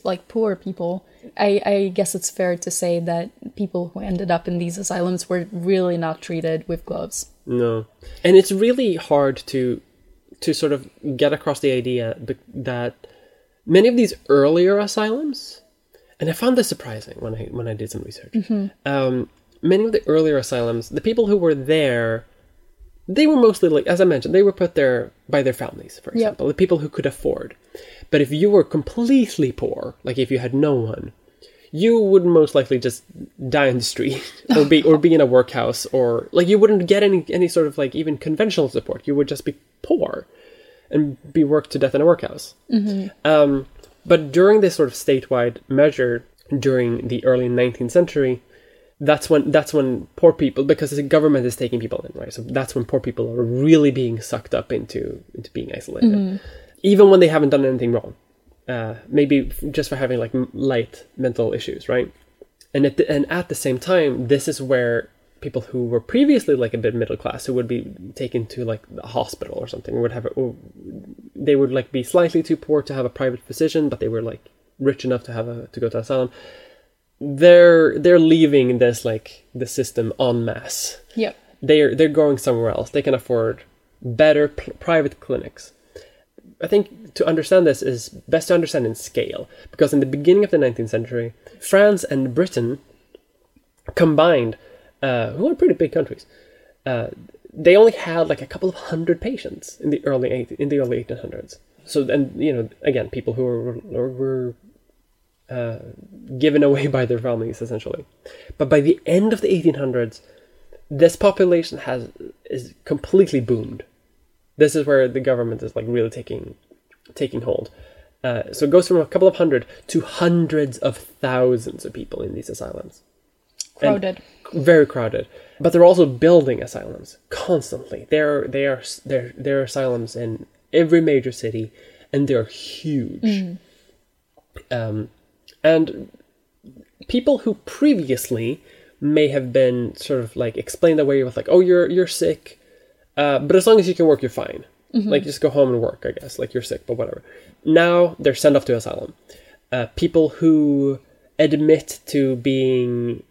like poor people. I, I guess it's fair to say that people who ended up in these asylums were really not treated with gloves. No, and it's really hard to to sort of get across the idea that many of these earlier asylums, and I found this surprising when I when I did some research. Um, many of the earlier asylums, the people who were there, they were mostly like, as I mentioned, they were put there by their families, for Yep. example, the people who could afford. But if you were completely poor, like if you had no one, you would most likely just die in the street or be or be in a workhouse or like you wouldn't get any any sort of like even conventional support. You would just be poor and be worked to death in a workhouse. Um, but during this sort of statewide measure during the early 19th century, that's when that's when poor people because the government is taking people in, right? So that's when poor people are really being sucked up into into being isolated, even when they haven't done anything wrong. Uh, maybe f- just for having like m- light mental issues, right? And at the, and at the same time, this is where people who were previously like a bit middle class, who would be taken to like a hospital or something, would have a, they would like be slightly too poor to have a private physician, but they were like rich enough to have a to go to a asylum. They're they're leaving this like the system en masse. yeah They're they're going somewhere else. They can afford better p- private clinics. I think to understand this is best to understand in scale because in the beginning of the 19th century, France and Britain combined, uh, who are pretty big countries, uh, they only had like a couple of hundred patients in the early in the early 1800s. So and you know again people who were were, were uh, given away by their families essentially, but by the end of the 1800s, this population has is completely boomed. This is where the government is like really taking taking hold. Uh, so it goes from a couple of hundred to hundreds of thousands of people in these asylums Crowded. very crowded. But they're also building asylums constantly. There, they are there there are asylums in every major city, and they're huge. Um, and people who previously may have been sort of like explained away with like, oh, you're you're sick, uh, but as long as you can work, you're fine. Like just go home and work, I guess. Like you're sick, but whatever. Now they're sent off to asylum. Uh, people who admit to being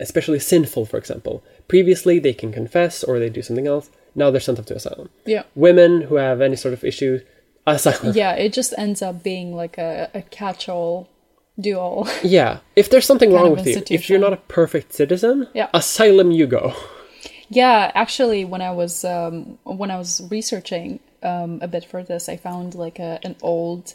especially sinful, for example. Previously, they can confess or they do something else. Now they're sent off to asylum. Yeah. Women who have any sort of issue, asylum. Yeah, it just ends up being like a, a catch all do all. Yeah. If there's something wrong with you, if you're not a perfect citizen, Yeah. asylum you go. Yeah, actually, when I was um, when I was researching um, a bit for this, I found like a an old,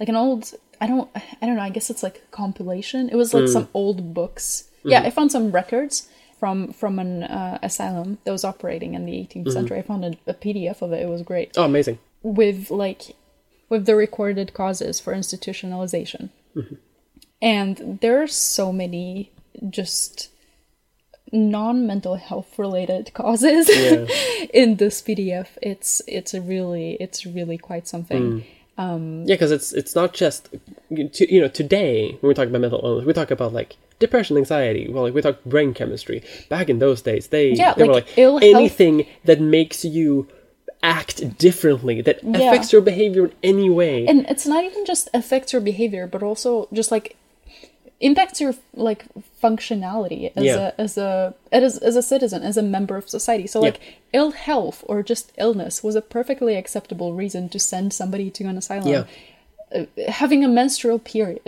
like an old. I don't. I don't know. I guess it's like a compilation. It was like mm. some old books. Yeah, mm. I found some records from from an uh, asylum that was operating in the 18th mm-hmm. century. I found a, a PDF of it. It was great Oh, amazing. with like with the recorded causes for institutionalization. Mm-hmm. And there are so many just non-mental health related causes in this PDF. It's it's a really it's really quite something. Mm. Um, yeah, because it's it's not just to, you know today when we talk about mental illness, we talk about like depression, anxiety. Well, like we talk brain chemistry. Back in those days, they Yeah, they were like like ill health- anything that makes you act differently, that Yeah. affects your behavior in any way. And it's not even just affects your behavior, but also just like impacts your like functionality as Yeah. a as a as, as a citizen, as a member of society. So like ill health or just illness was a perfectly acceptable reason to send somebody to an asylum. Yeah. Uh, having a menstrual period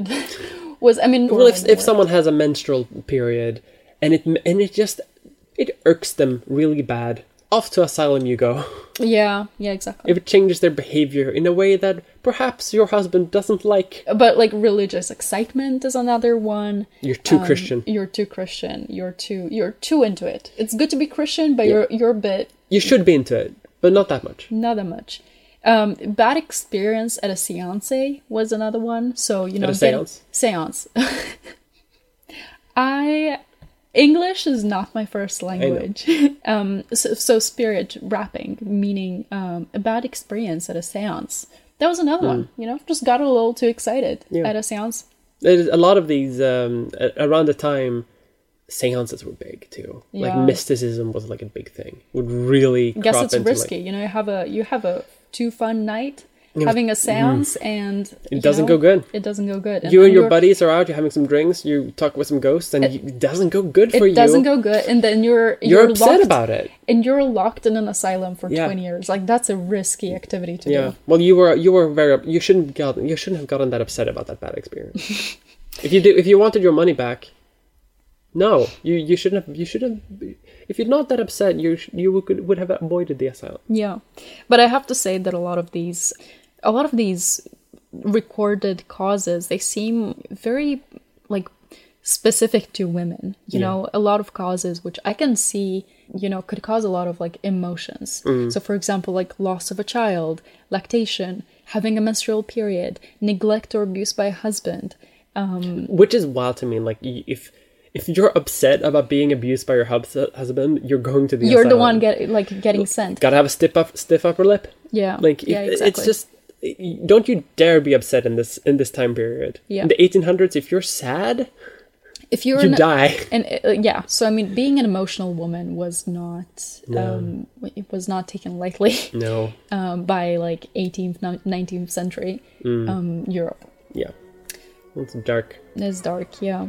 was I mean well, if, if someone has a menstrual period and it and it just it irks them really bad. Off to asylum you go. Yeah, yeah, exactly. If it changes their behavior in a way that perhaps your husband doesn't like, but like religious excitement is another one. you're too Um, Christian. You're too Christian. You're too you're too into it. It's good to be Christian, but you're you're a bit You should be into it, but not that much. not that much. Um, bad experience at a seance was another one. So you know, at a getting- seance? Seance. I English is not my first language. um, so, so spirit rapping, meaning um, a bad experience at a seance. That was another one. You know, just got a little too excited Hmm. Yeah. at a seance. There's a lot of these um, around the time seances were big too. Like mysticism was like a big thing. Would really I guess crop it's into, like- risky. you know, you have a you have a too fun night having a seance and Mm. It you doesn't know, go good. It doesn't go good. you and your buddies are out, you're having some drinks, you talk with some ghosts, and you, it doesn't go good for you. it doesn't go good and then you're You're, upset locked, about it. and you're locked in an asylum for Yeah. 20 years like that's a risky activity to do. Yeah. do Well, you were you were very you shouldn't got you shouldn't have gotten that upset about that bad experience. if you do if you wanted your money back, no, you you shouldn't have you should have if you're not that upset, you sh- you would would have avoided the asylum. yeah but i have to say that a lot of these a lot of these recorded causes they seem very like specific to women you Yeah. know a lot of causes which i can see you know could cause a lot of like emotions Mm. so for example like loss of a child lactation having a menstrual period neglect or abuse by a husband Which is wild to me. Like if if you're upset about being abused by your hubs- husband, you're going to the you're the one get like getting sent Gotta have a stiff up stiff upper lip. yeah Like yeah if- exactly it's just don't you dare be upset in this in this time period. Yeah. In the 1800s, if you're sad, if you're you an, die. and uh, yeah so i mean being an emotional woman was not um it was not taken lightly No. um by like 18th 19th century Mm. um europe Yeah. It's dark. it's dark yeah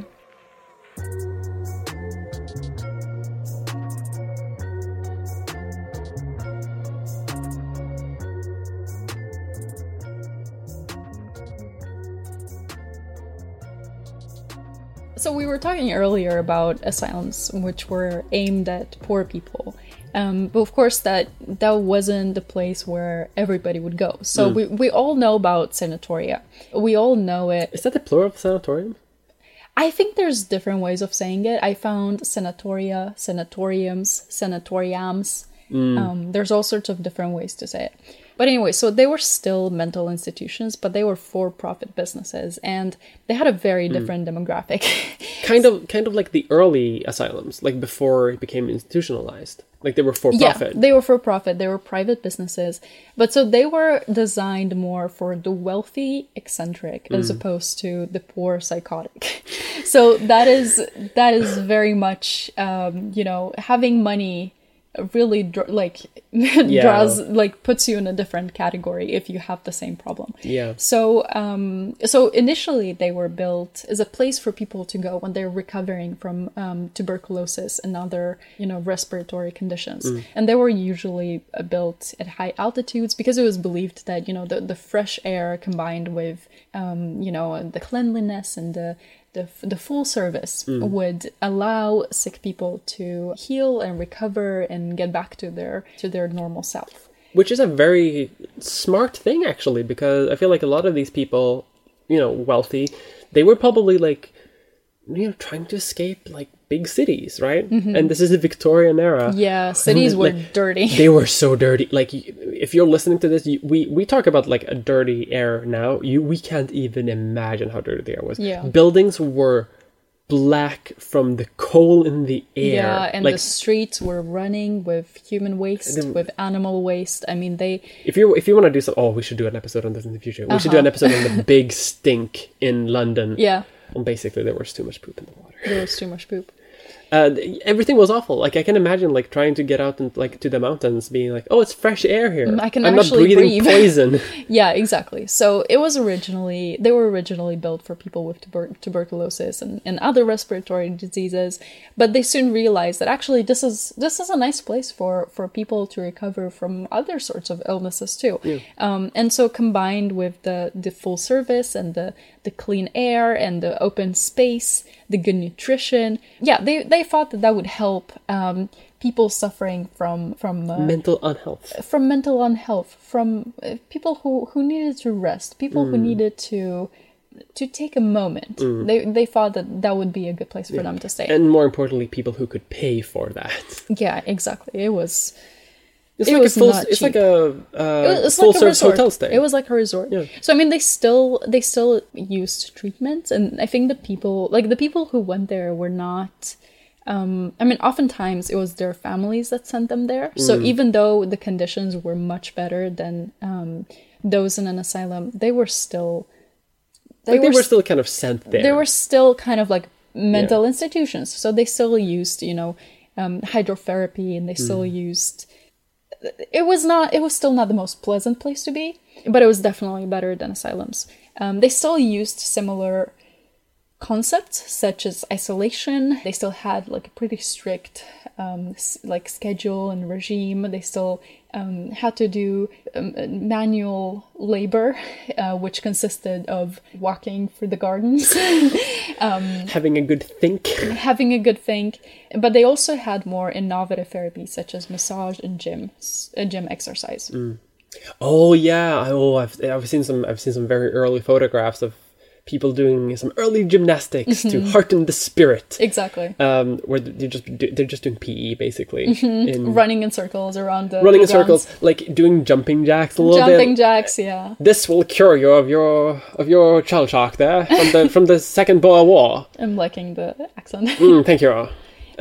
So we were talking earlier about asylums which were aimed at poor people. Um, but of course that that wasn't the place where everybody would go. So we, we all know about sanatoria. We all know it. Is that the plural of sanatorium? I think there's different ways of saying it. I found sanatoria, sanatoriums, sanatoriums. Um, there's all sorts of different ways to say it. But anyway, so they were still mental institutions, but they were for-profit businesses, and they had a very different demographic. Kind of kind of like the early asylums, like before it became institutionalized. Like they were for profit. Yeah, they were for profit. They were private businesses, but so they were designed more for the wealthy eccentric as opposed to the poor psychotic. so that is that is very much um, you know having money really dr- like draws like puts you in a different category if you have the same problem. Yeah. So, um, so initially they were built as a place for people to go when they're recovering from um, tuberculosis and other, you know, respiratory conditions. And they were usually uh, built at high altitudes because it was believed that you know the the fresh air combined with, um, you know, the cleanliness and the the, the full service mm. would allow sick people to heal and recover and get back to their to their normal self. Which is a very smart thing actually, because I feel like a lot of these people, you know, wealthy, they were probably like you know, trying to escape like big cities, right? And this is the Victorian era. Mm-hmm. Yeah, cities were Like, dirty. They were so dirty. Like, if you're listening to this, you, we we talk about like a dirty air now. You we can't even imagine how dirty the air was. Yeah. buildings were black from the coal in the air. Yeah, and like the streets were running with human waste, with animal waste. I mean, they if you if you want to do so, oh, we should do an episode on this in the future. We should do an episode on the big stink in London. Uh-huh. yeah, And basically, there was too much poop in the water. there was too much poop. Uh, everything was awful. Like I can imagine, like trying to get out and like to the mountains, being like, "Oh, it's fresh air here. Mm, I can I'm not actually breathing breathe." poison." Yeah, exactly. So it was originally they were originally built for people with tuber- tuberculosis and, and other respiratory diseases, but they soon realized that actually this is this is a nice place for for people to recover from other sorts of illnesses too. Um, and so combined with the the full service and the the clean air and the open space, the good nutrition, yeah, they they thought that that would help um, people suffering from from uh, Mental unhealth. from mental unhealth, from uh, people who who needed to rest, people who needed to to take a moment. They they thought that that would be a good place for them to stay. And more importantly, people who could pay for that. yeah, exactly. It was It's It like was a full. It's cheap. like a uh, full like a service hotel stay. It was like a resort. Yeah. So I mean, they still they still used treatments, and I think the people like the people who went there were not. Um, I mean, oftentimes it was their families that sent them there. So Mm. even though the conditions were much better than um, those in an asylum, they were still they, like they were s- still kind of sent there. they were still kind of like mental institutions so they still used you know um, hydrotherapy and they still used it was not it was still not the most pleasant place to be but it was definitely better than asylums. Um, they still used similar concepts such as isolation. They still had like a pretty strict um, like schedule and regime. They still um, had to do um, manual labor uh, which consisted of walking through the gardens having a good think. having a good think. But they also had more innovative therapies such as massage and gym uh, gym exercise. Oh yeah. Oh, I've I've seen some I've seen some very early photographs of people doing some early gymnastics to hearten the spirit. exactly Um, where they're just they're just doing PE basically, in running in circles around the running in circles, like doing jumping jacks a little jumping bit. Jumping jacks yeah this will cure you of your of your shell shock there from the from the Second Boer War. i'm liking the accent Mm, thank you.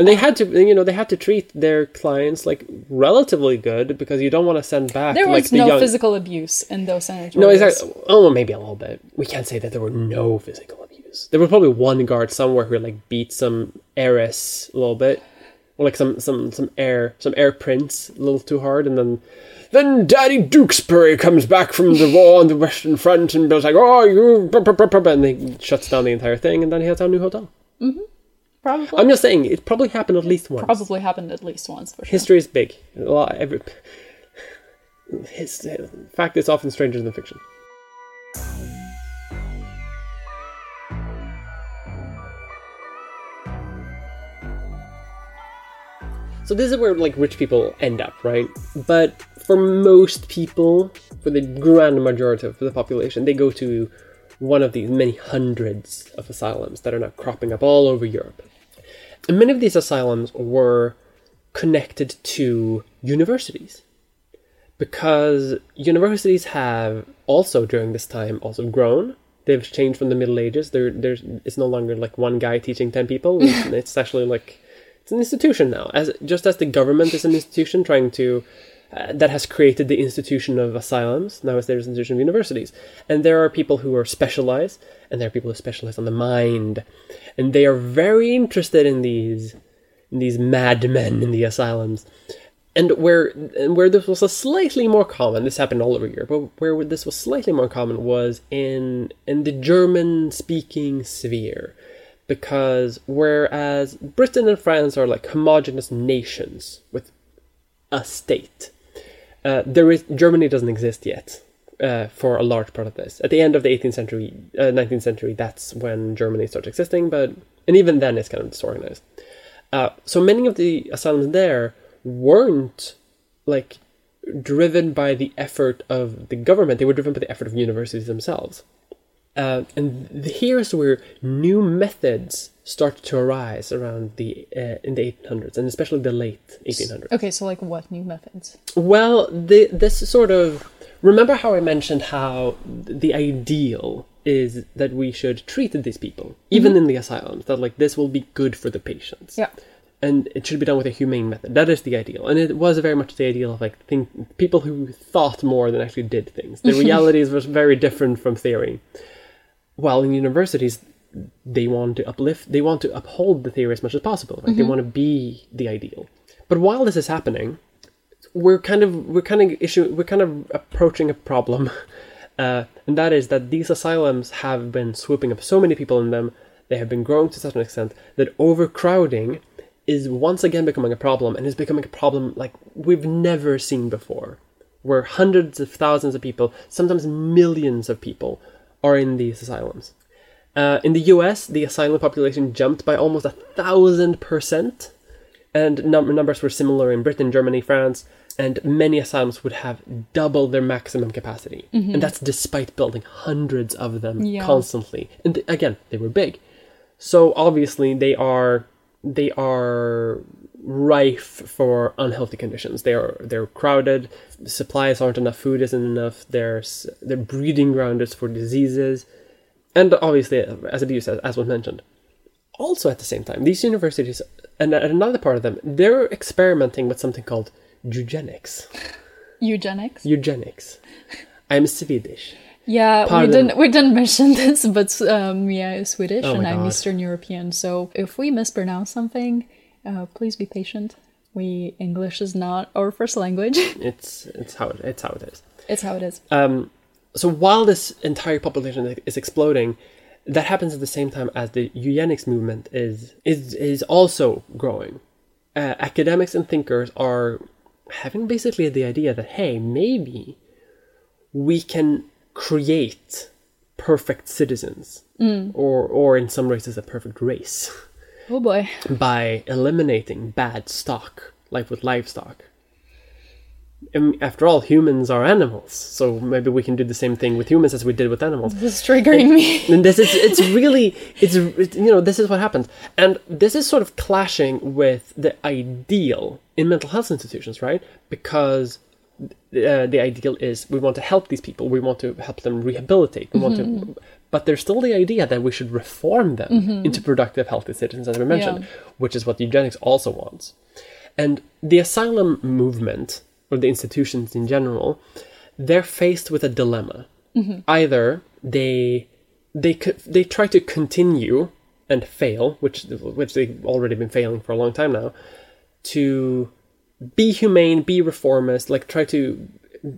And they had to, you know, they had to treat their clients like relatively good because you don't want to send back there like was the no young. physical abuse in those sanatoriums No, exactly. Oh, maybe a little bit. We can't say that there were no physical abuse. There was probably one guard somewhere who like beat some heiress a little bit, or like some some some heir some heir prince a little too hard, and then then Daddy Dukesberry comes back from the war on the Western Front and goes like, "Oh, you," brr, brr, brr, brr," and he shuts down the entire thing, and then he has a new hotel. Mm-hmm. Probably I'm just saying, it probably happened at least once. probably happened at least once for sure History is big. A lot, every, his, fact is often stranger than fiction. So this is where like rich people end up, right? But for most people, for the grand majority of the population, they go to one of these many hundreds of asylums that are now cropping up all over Europe. And many of these asylums were connected to universities because universities have also during this time also grown. They've changed from the middle ages. There there's it's no longer like one guy teaching 10 people. It's, it's actually like it's an institution now. As just as the government is an institution trying to uh, that has created the institution of asylums now there's an institution of universities. And there are people who are specialized and there are people who specialize on the mind. And they are very interested in these in these madmen in the asylums. And where and where this was a slightly more common this happened all over Europe but where this was slightly more common was in in the German speaking sphere. Because whereas Britain and France are like homogenous nations with a state uh, there is Germany doesn't exist yet uh, for a large part of this. At the end of the 18th century uh, 19th century that's when Germany starts existing but and even then it's kind of disorganized. Uh, so many of the asylums there weren't like driven by the effort of the government; they were driven by the effort of universities themselves. Uh, and th- here's where new methods started to arise around the uh, in the 1800s, and especially the late 1800s. okay so like what new methods Well, the, this sort of remember how I mentioned how the ideal is that we should treat these people, even in the asylums, that like this will be good for the patients yeah and it should be done with a humane method. That is the ideal, and it was very much the ideal of like think people who thought more than actually did things. The realities was very different from theory. While in universities, they want to uplift, they want to uphold the theory as much as possible. Right? They want to be the ideal. But while this is happening, we're kind of we're kind of issue we're kind of approaching a problem, uh, and that is that these asylums have been swooping up so many people in them. They have been growing to such an extent that overcrowding is once again becoming a problem and is becoming a problem like we've never seen before where hundreds of thousands of people sometimes millions of people are in these asylums Uh, in the US, the asylum population jumped by almost a thousand percent, and num- numbers were similar in Britain, Germany, France, and many asylums would have double their maximum capacity. And that's despite building hundreds of them Yeah. constantly. And th- again, they were big. So obviously they are they are rife for unhealthy conditions. They are they're crowded. Supplies aren't enough. Food isn't enough. There's they're breeding grounds for diseases, and obviously, as abuse as, as was mentioned. Also, at the same time, these universities and another part of them, they're experimenting with something called eugenics. Eugenics. Eugenics. I'm Swedish. Yeah, Pardon. we didn't we didn't mention this, but um, Mia is Swedish Oh and my I'm Eastern European. So if we mispronounce something, uh, please be patient. We English is not our first language. It's it's how it, it's how it is. it's how it is. Um, so while this entire population is exploding, that happens at the same time as the eugenics movement is is is also growing. Uh, academics and thinkers are having basically the idea that hey, maybe we can create perfect citizens, or or in some races a perfect race, Oh boy. by eliminating bad stock, like with livestock. After all, humans are animals, so maybe we can do the same thing with humans as we did with animals. This is triggering me. And this is it's really it's it- you know this is what happens, and this is sort of clashing with the ideal in mental health institutions, right? Because uh, the ideal is we want to help these people, we want to help them rehabilitate, we want to, but there's still the idea that we should reform them mm-hmm. into productive, healthy citizens, as we mentioned, which is what eugenics also wants. And the asylum movement, or the institutions in general, they're faced with a dilemma. Mm-hmm. Either they they they try to continue and fail, which which they've already been failing for a long time now, to be humane, be reformist, like try to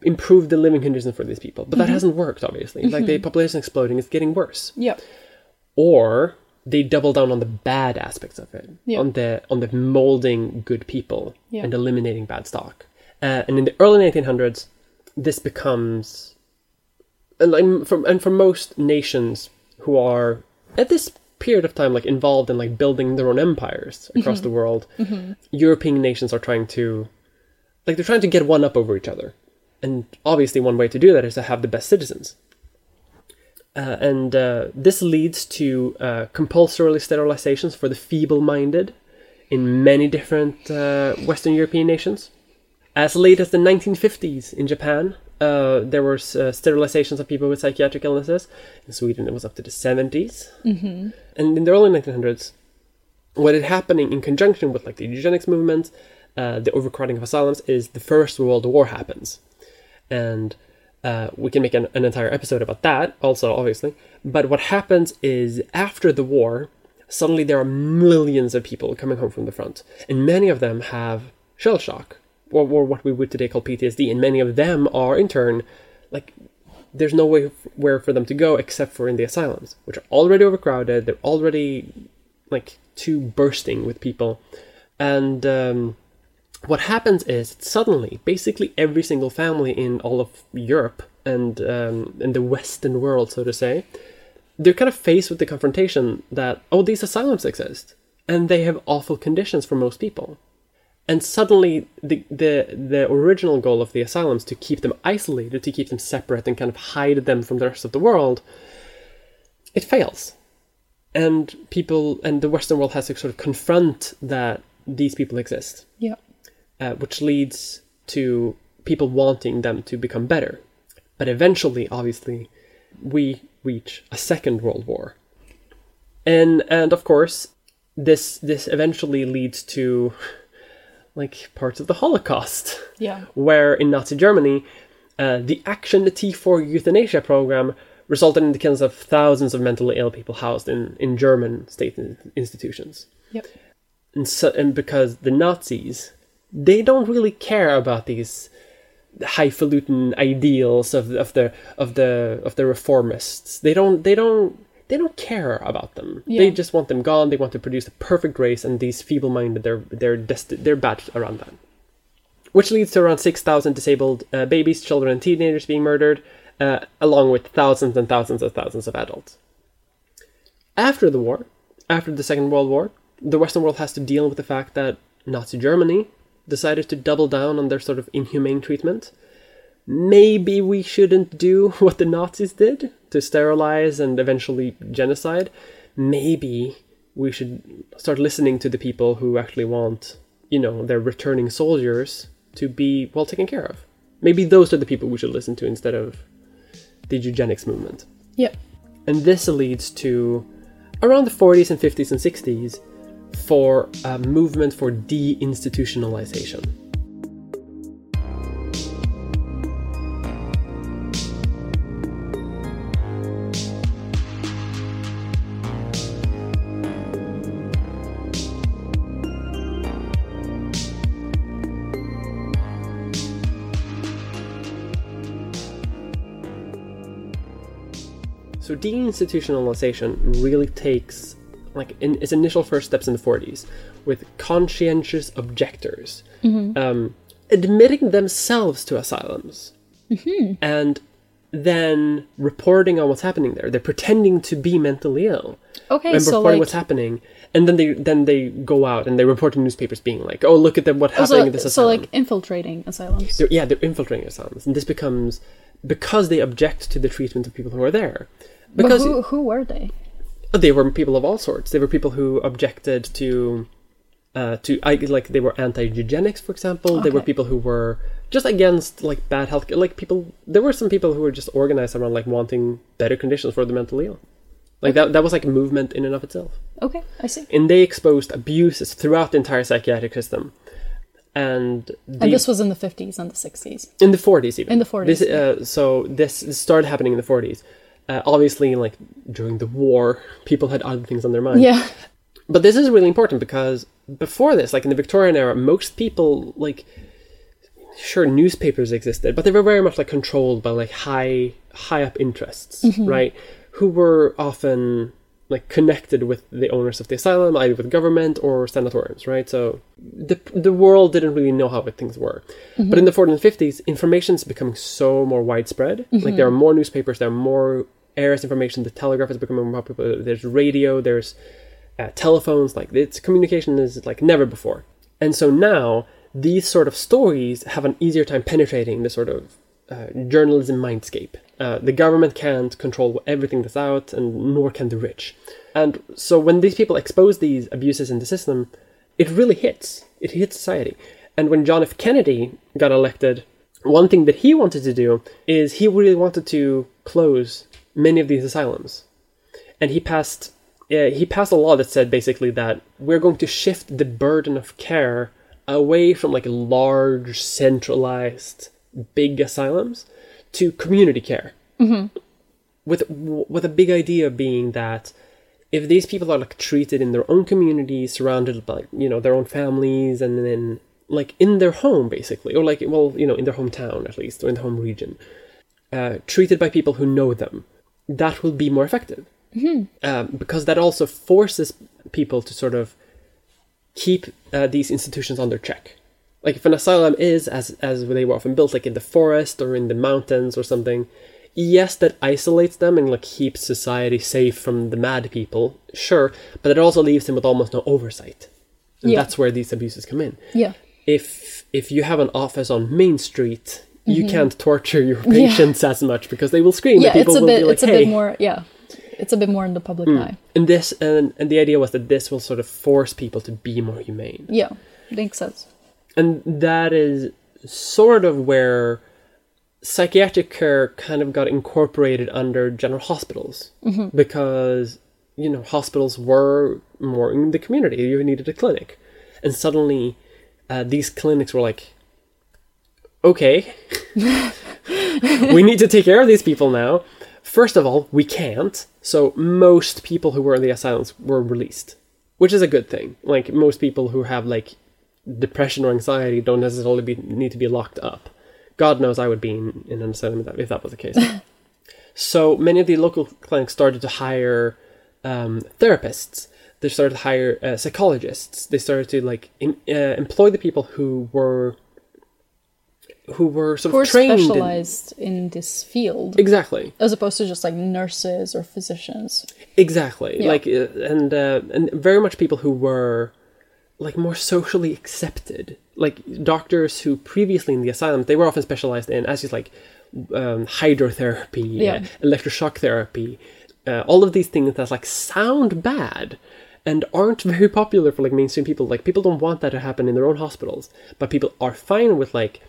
improve the living conditions for these people. But that mm-hmm. hasn't worked, obviously. Like the mm-hmm. population is exploding it's getting worse Yep. or they double down on the bad aspects of it, Yeah. on the on the molding good people Yeah. and eliminating bad stock. Uh, and in the early 1900s, this becomes and like from and for most nations who are at this period of time like involved in like building their own empires across mm-hmm. the world, European nations are trying to like they're trying to get one up over each other. And obviously, one way to do that is to have the best citizens. Uh, and uh, this leads to uh, compulsory sterilizations for the feeble-minded in many different uh, Western European nations. As late as the 1950s in Japan, uh, there were uh, sterilizations of people with psychiatric illnesses. In Sweden, it was up to the 70s. Mm-hmm. And in the early 1900s, what is happening in conjunction with like the eugenics movement, uh, the overcrowding of asylums, is the First World War happens, and uh, we can make an, an entire episode about that also, obviously. But what happens is after the war, suddenly there are millions of people coming home from the front, and many of them have shell shock, or, or what we would today call PTSD, and many of them are in turn like there's no way where for them to go except for in the asylums, which are already overcrowded. They're already like too bursting with people, and um, what happens is suddenly, basically every single family in all of Europe and um, in the Western world, so to say, they're kind of faced with the confrontation that oh, these asylums exist, and they have awful conditions for most people. And suddenly, the, the the original goal of the asylums to keep them isolated, to keep them separate, and kind of hide them from the rest of the world, it fails. And people and the Western world has to sort of confront that these people exist, Yep. Uh, which leads to people wanting them to become better. But eventually, obviously, we reach a second world war, and and of course, this this eventually leads to like parts of the Holocaust Yeah. where in Nazi Germany, uh, the Aktion the T4 euthanasia program resulted in the killings of thousands of mentally ill people housed in, in German state institutions. Yep. And, so, and because the Nazis, they don't really care about these highfalutin ideals of, of the of the of the reformists. They don't they don't they don't care about them. They just want them gone. They want to produce a perfect race, and these feeble-minded they're they're desti- they're bad around that which leads to around 6,000 disabled uh, babies, children, and teenagers being murdered, uh, along with thousands and thousands and thousands of adults. After the war, after the Second World War, the Western world has to deal with the fact that Nazi Germany decided to double down on their sort of inhumane treatment. Maybe we shouldn't do what the Nazis did to sterilize and eventually genocide. Maybe we should start listening to the people who actually want, you know, their returning soldiers to be well taken care of. Maybe those are the people we should listen to instead of the eugenics movement. Yeah. And this leads to around the 40s and 50s and 60s for a movement for deinstitutionalization. So deinstitutionalization really takes like in its initial first steps in the 40s with conscientious objectors um, admitting themselves to asylums and then reporting on what's happening there. They're pretending to be mentally ill Okay, and so reporting like, what's happening, and then they then they go out and they report to newspapers being like, "Oh, look at the, what oh, happening so, in this asylum?" so like infiltrating asylums. They're- yeah, they're infiltrating asylums, and this becomes because they object to the treatment of people who are there. But Because who, who were they? They were people of all sorts. They were people who objected to, uh, to I, like they were anti-eugenics, for example. They were people who were just against like bad health. Like people, there were some people who were just organized around like wanting better conditions for the mentally ill. Like that, that was like a movement in and of itself. Okay, I see. And they exposed abuses throughout the entire psychiatric system. And, the, And this was in the 50s and the 60s. in the 40s even In the 40s, this, uh, so this, this started happening in the 40s uh, obviously like during the war people had other things on their mind. Yeah. but this is really important because before this like in the victorian era most people like sure newspapers existed but they were very much like controlled by like high high up interests right? Who were often like connected with the owners of the asylum either with government or sanatoriums right? So the the world didn't really know how things were. But in the 40s and 50s information is becoming so more widespread. Like there are more newspapers there are more areas information. The telegraph is becoming more popular. There's radio there's uh, telephones. Like its communication is like never before. And so now these sort of stories have an easier time penetrating the sort of uh, journalism mindscape. Uh, the government can't control everything that's out and nor can the rich. And so when these people expose these abuses in the system it really hits. It hits society. And when john f. Kennedy got elected one thing that he wanted to do is he really wanted to close many of these asylums. And he passed uh, he passed a law that said basically that we're going to shift the burden of care away from like large centralized big asylums to community care. With with a big idea being that if these people are like treated in their own community surrounded by you know their own families and then like in their home basically or like well you know in their hometown at least or in the home region uh, treated by people who know them that will be more effective. Um, because that also forces people to sort of keep uh, these institutions under check. Like if an asylum is as as they were often built, like in the forest or in the mountains or something, yes, that isolates them and like keeps society safe from the mad people, sure, but it also leaves them with almost no oversight. And Yeah. that's where these abuses come in. Yeah. If if you have an office on Main Street, you can't torture your patients as much because they will scream. Mm-hmm. Yeah, and people it's a will bit like, it's a "Hey." bit more yeah. It's a bit more in the public Hmm. eye. And this and, and the idea was that this will sort of force people to be more humane. Yeah. Makes sense. And that is sort of where psychiatric care kind of got incorporated under general hospitals. Because you know hospitals were more in the community. You needed a clinic. And suddenly uh, these clinics were like okay we need to take care of these people now. First of all we can't. So most people who were in the asylums were released which is a good thing. Like most people who have like depression or anxiety don't necessarily be, need to be locked up. God knows I would be in, in an asylum if that, if that was the case. so many of the local clinics started to hire um, therapists. They started to hire uh, psychologists. They started to like in, uh, employ the people who were who were sort Who of trained in, specialized in this field, exactly as opposed to just like nurses or physicians. exactly Yeah. like uh, and uh, and very much people who were like more socially accepted. Like doctors who previously in the asylum they were often specialized in as just like um, hydrotherapy Yeah. uh, electroshock therapy uh, all of these things that like sound bad and aren't very popular for like mainstream people. Like people don't want that to happen in their own hospitals but people are fine with like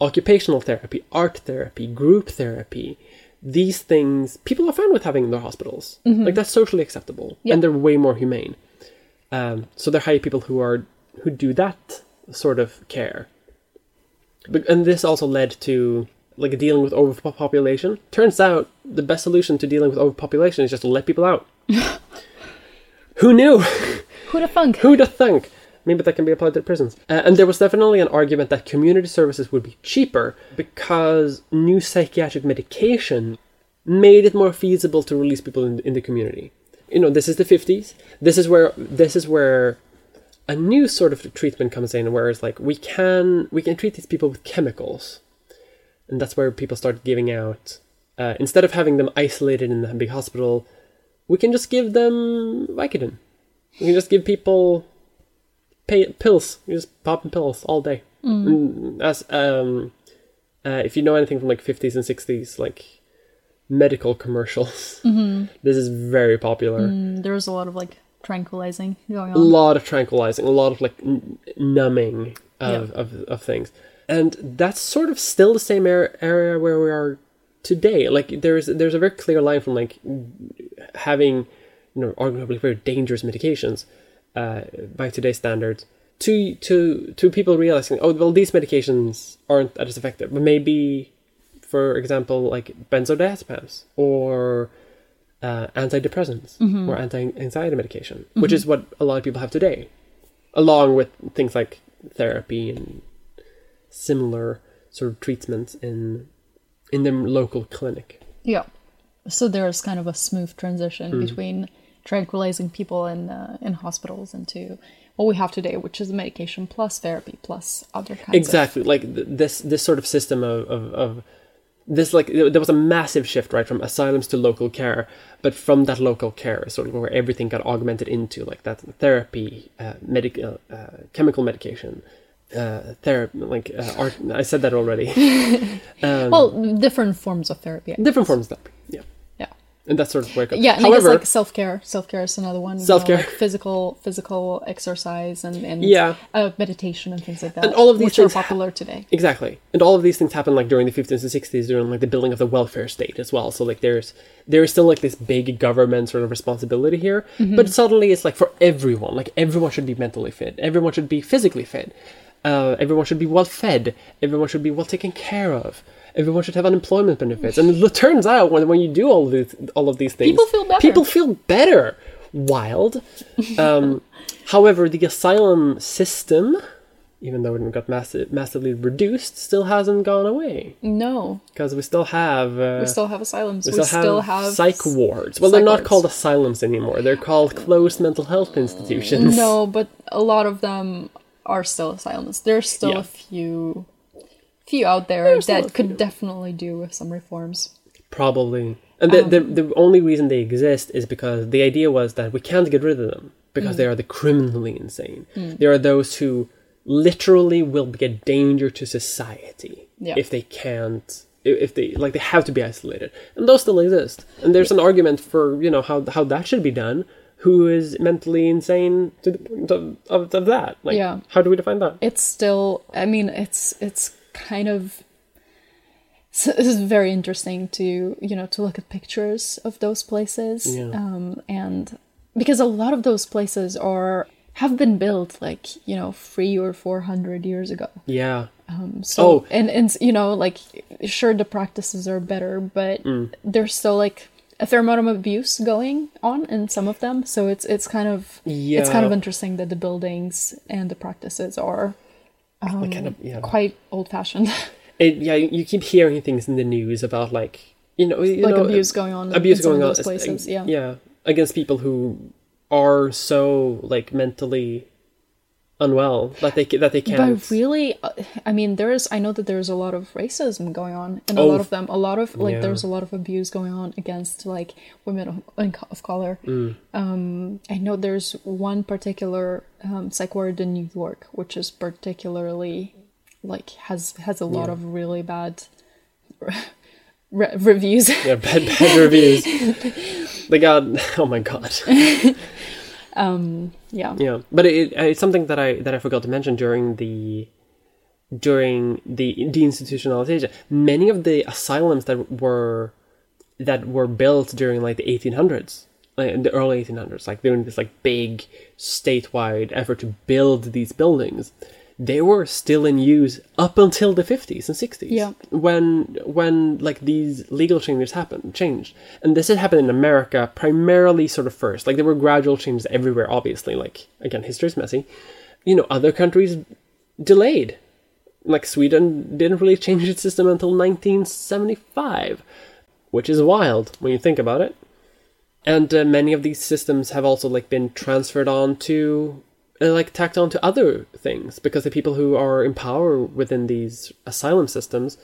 occupational therapy art therapy group therapy. These things people are fine with having in their hospitals. Like that's socially acceptable Yeah. and they're way more humane um, so they hire people who are who do that sort of care. But, and this also led to like dealing with overpopulation. Turns out the best solution to dealing with overpopulation is just to let people out. Who knew? Who the funk? who'd have thunk? Maybe that can be applied to prisons. Uh, and there was definitely an argument that community services would be cheaper because new psychiatric medication made it more feasible to release people in, in the community you know this is the 50s this is where this is where a new sort of treatment comes in where it's like we can we can treat these people with chemicals. And that's where people start giving out uh, instead of having them isolated in the big hospital we can just give them vicodin. We can just give people pay, pills. You just pop pills all day. And as um uh, if you know anything from like 50s and 60s like medical commercials this is very popular Mm, there was a lot of like tranquilizing going on. a lot of tranquilizing, a lot of like n- numbing of, of, of things. And that's sort of still the same ar- area where we are today. Like there's there's a very clear line from like having you know arguably very dangerous medications uh, by today's standards to to to people realizing oh well these medications aren't as effective, but maybe for example like benzodiazepams or uh, antidepressants or anti-anxiety medication, which is what a lot of people have today, along with things like therapy and similar sort of treatments in in the local clinic. Yeah. So there's kind of a smooth transition Hmm. between tranquilizing people in uh, in hospitals into what we have today, which is medication plus therapy plus other kinds. Exactly, like th- this this sort of system of, of, of this like there was a massive shift right from asylums to local care, but from that local care sort of where everything got augmented into like that therapy, uh, medical, uh, chemical medication, uh, therapy, like uh, art. I said that already. Of, well, different forms of therapy. I Different guess. forms of therapy, Yeah. And that sort of wake up. Yeah, and However, I guess like self care. Self care is another one. you know, Self-care. like physical physical exercise and and Yeah. uh, meditation and things like that. And all of these which are things ha- popular today. Exactly, and all of these things happen like during the 50s and 60s, during like the building of the welfare state as well. So like there's there is still like this big government sort of responsibility here, but suddenly it's like for everyone, like everyone should be mentally fit, everyone should be physically fit, uh, everyone should be well fed, everyone should be well taken care of. Everyone should have unemployment benefits, and it turns out when, when you do all of these all of these things, People feel better. People feel better. Wild. Um, however, the asylum system, even though it got massi- massively reduced, still hasn't gone away No, because we still have uh, we still have asylums. we We, still, still have, have psych wards. Well, psych they're not wards. called asylums anymore. They're called closed mental health institutions. No, but a lot of them are still asylums. There's still Yeah. a few few out there There's that could few. definitely do with some reforms. Probably. And the, Um, the the only reason they exist is because the idea was that we can't get rid of them because Mm. they are the criminally insane. They are those who literally will be a danger to society Yeah. if they can't if they like they have to be isolated. And those still exist. And there's an argument for, you know, how how that should be done. Who is mentally insane to the point of, of, of that? Like Yeah. how do we define that? It's still I mean it's it's kind of so this is very interesting to you know to look at pictures of those places Yeah. um, and because a lot of those places are have been built like you know three or four hundred years ago Yeah. um, So Oh. and and you know like sure the practices are better, but Mm. there's still like a fair amount of abuse going on in some of them. So it's it's kind of it's kind of interesting that the buildings and the practices are um, kind of yeah. quite old fashioned, it, yeah, you keep hearing things in the news about like you know, you like know, abuse going on. abuse going on those places. Yeah. yeah, against people who are so like mentally unwell that they that they can't. But really, uh, I mean, there's I know that there's a lot of racism going on, and a Oh, lot of them, a lot of like, yeah. there's a lot of abuse going on against like women of, of color. Mm. Um, I know there's one particular um, psych ward in New York, which is particularly like has has a lot Yeah. of really bad re- reviews. yeah, bad bad reviews. they got oh my god. Um, yeah, Yeah, but it, it's something that I that I forgot to mention during the during the deinstitutionalization. Many of the asylums that were that were built during like the 1800s, like in the early 1800s, like during this like big statewide effort to build these buildings, they were still in use up until the 50s and 60s. Yeah. When when like these legal changes happened, changed, and this had happened in America primarily sort of first. Like there were gradual changes everywhere. Obviously, like again, history's messy. You know, other countries delayed. Like Sweden didn't really change its system until 1975, which is wild when you think about it. And uh, many of these systems have also like been transferred on to like tacked on to other things because the people who are in power within these asylum systems,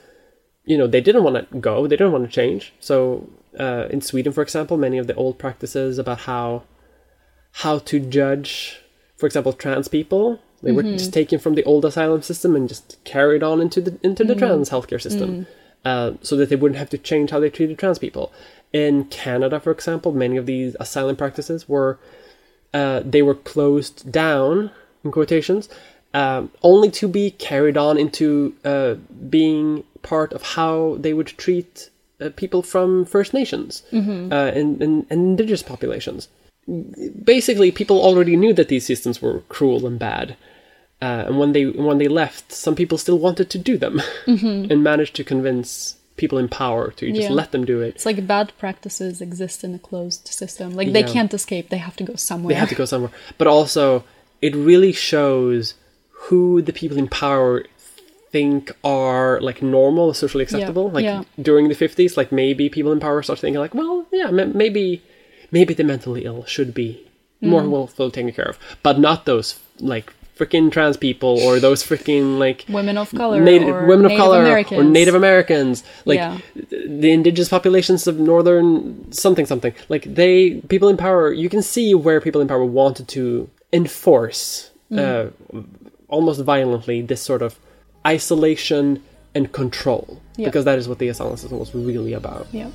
you know, they didn't want to go, they didn't want to change. So uh, in Sweden, for example, many of the old practices about how how to judge, for example, trans people, they were just taken from the old asylum system and just carried on into the into the trans healthcare system, uh, so that they wouldn't have to change how they treated trans people. In Canada, for example, many of these asylum practices were uh, they were closed down in quotations um, only to be carried on into uh, being part of how they would treat uh, people from First Nations uh, and, and, and indigenous populations. Basically, people already knew that these systems were cruel and bad. Uh, and when they when they left, some people still wanted to do them, and managed to convince people in power to just Yeah. let them do it. it's like bad practices exist in a closed system. Like they Yeah. can't escape; they have to go somewhere. they have to go somewhere. But also, it really shows who the people in power think are like normal, socially acceptable. Like yeah. during the fifties, like maybe people in power start thinking like, well, yeah, ma- maybe, maybe the mentally ill should be Mm. more well well taken care of, but not those like freaking trans people or those freaking like women of color, native women of Native color Americans. or Native Americans, like Yeah. the indigenous populations of northern something something. Like they people in power, you can see where people in power wanted to enforce Mm. uh, almost violently this sort of isolation and control Yeah. because that is what the asylum system was really about. Yeah.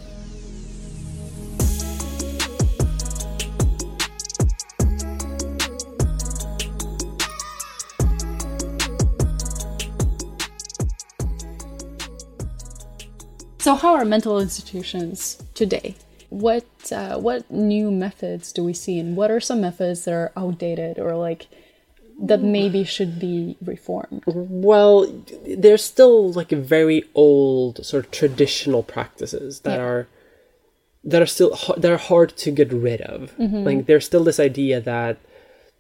So, how are mental institutions today? What uh, what new methods do we see, and what are some methods that are outdated or like that maybe should be reformed? Well, there's still like very old sort of traditional practices that Yeah. are that are still that are hard to get rid of. Mm-hmm. Like there's still this idea that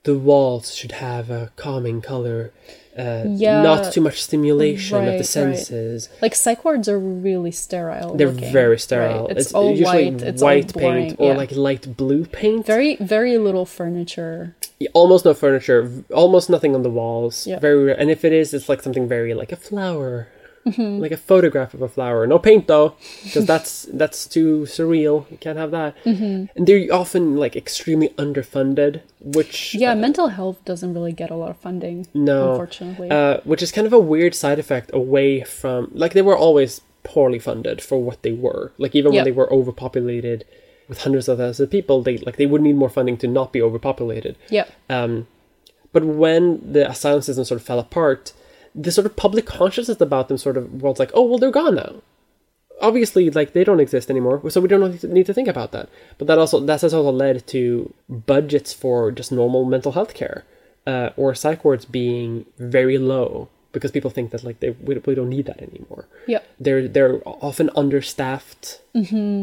the walls should have a calming color, uh, Yeah, not too much stimulation of right, the right. senses. Like psych wards are really sterile. They're looking, very sterile. right? It's, all usually white. It's white all paint boring. or yeah. like light blue paint. very very little furniture. almost no furniture, almost nothing on the walls. Yeah. Very rare. And if it is, it's like something very like a flower, Mm-hmm. like a photograph of a flower. No paint though, because that's that's too surreal. You can't have that. Mm-hmm. And they're often like extremely underfunded, which Yeah, mental health doesn't really get a lot of funding. No. unfortunately. uh, which is kind of a weird side effect away from like they were always poorly funded for what they were. Like even Yeah. when they were overpopulated with hundreds of thousands of people, they like they would need more funding to not be overpopulated. yeah, Um, but when the asylum system sort of fell apart, the sort of public consciousness about them sort of was like, oh well, they're gone now. Obviously, like they don't exist anymore, so we don't need to- think about that. But that also that has also led to budgets for just normal mental health care uh, or psych wards being very low because people think that like they we, we don't need that anymore yeah, they're they're often understaffed.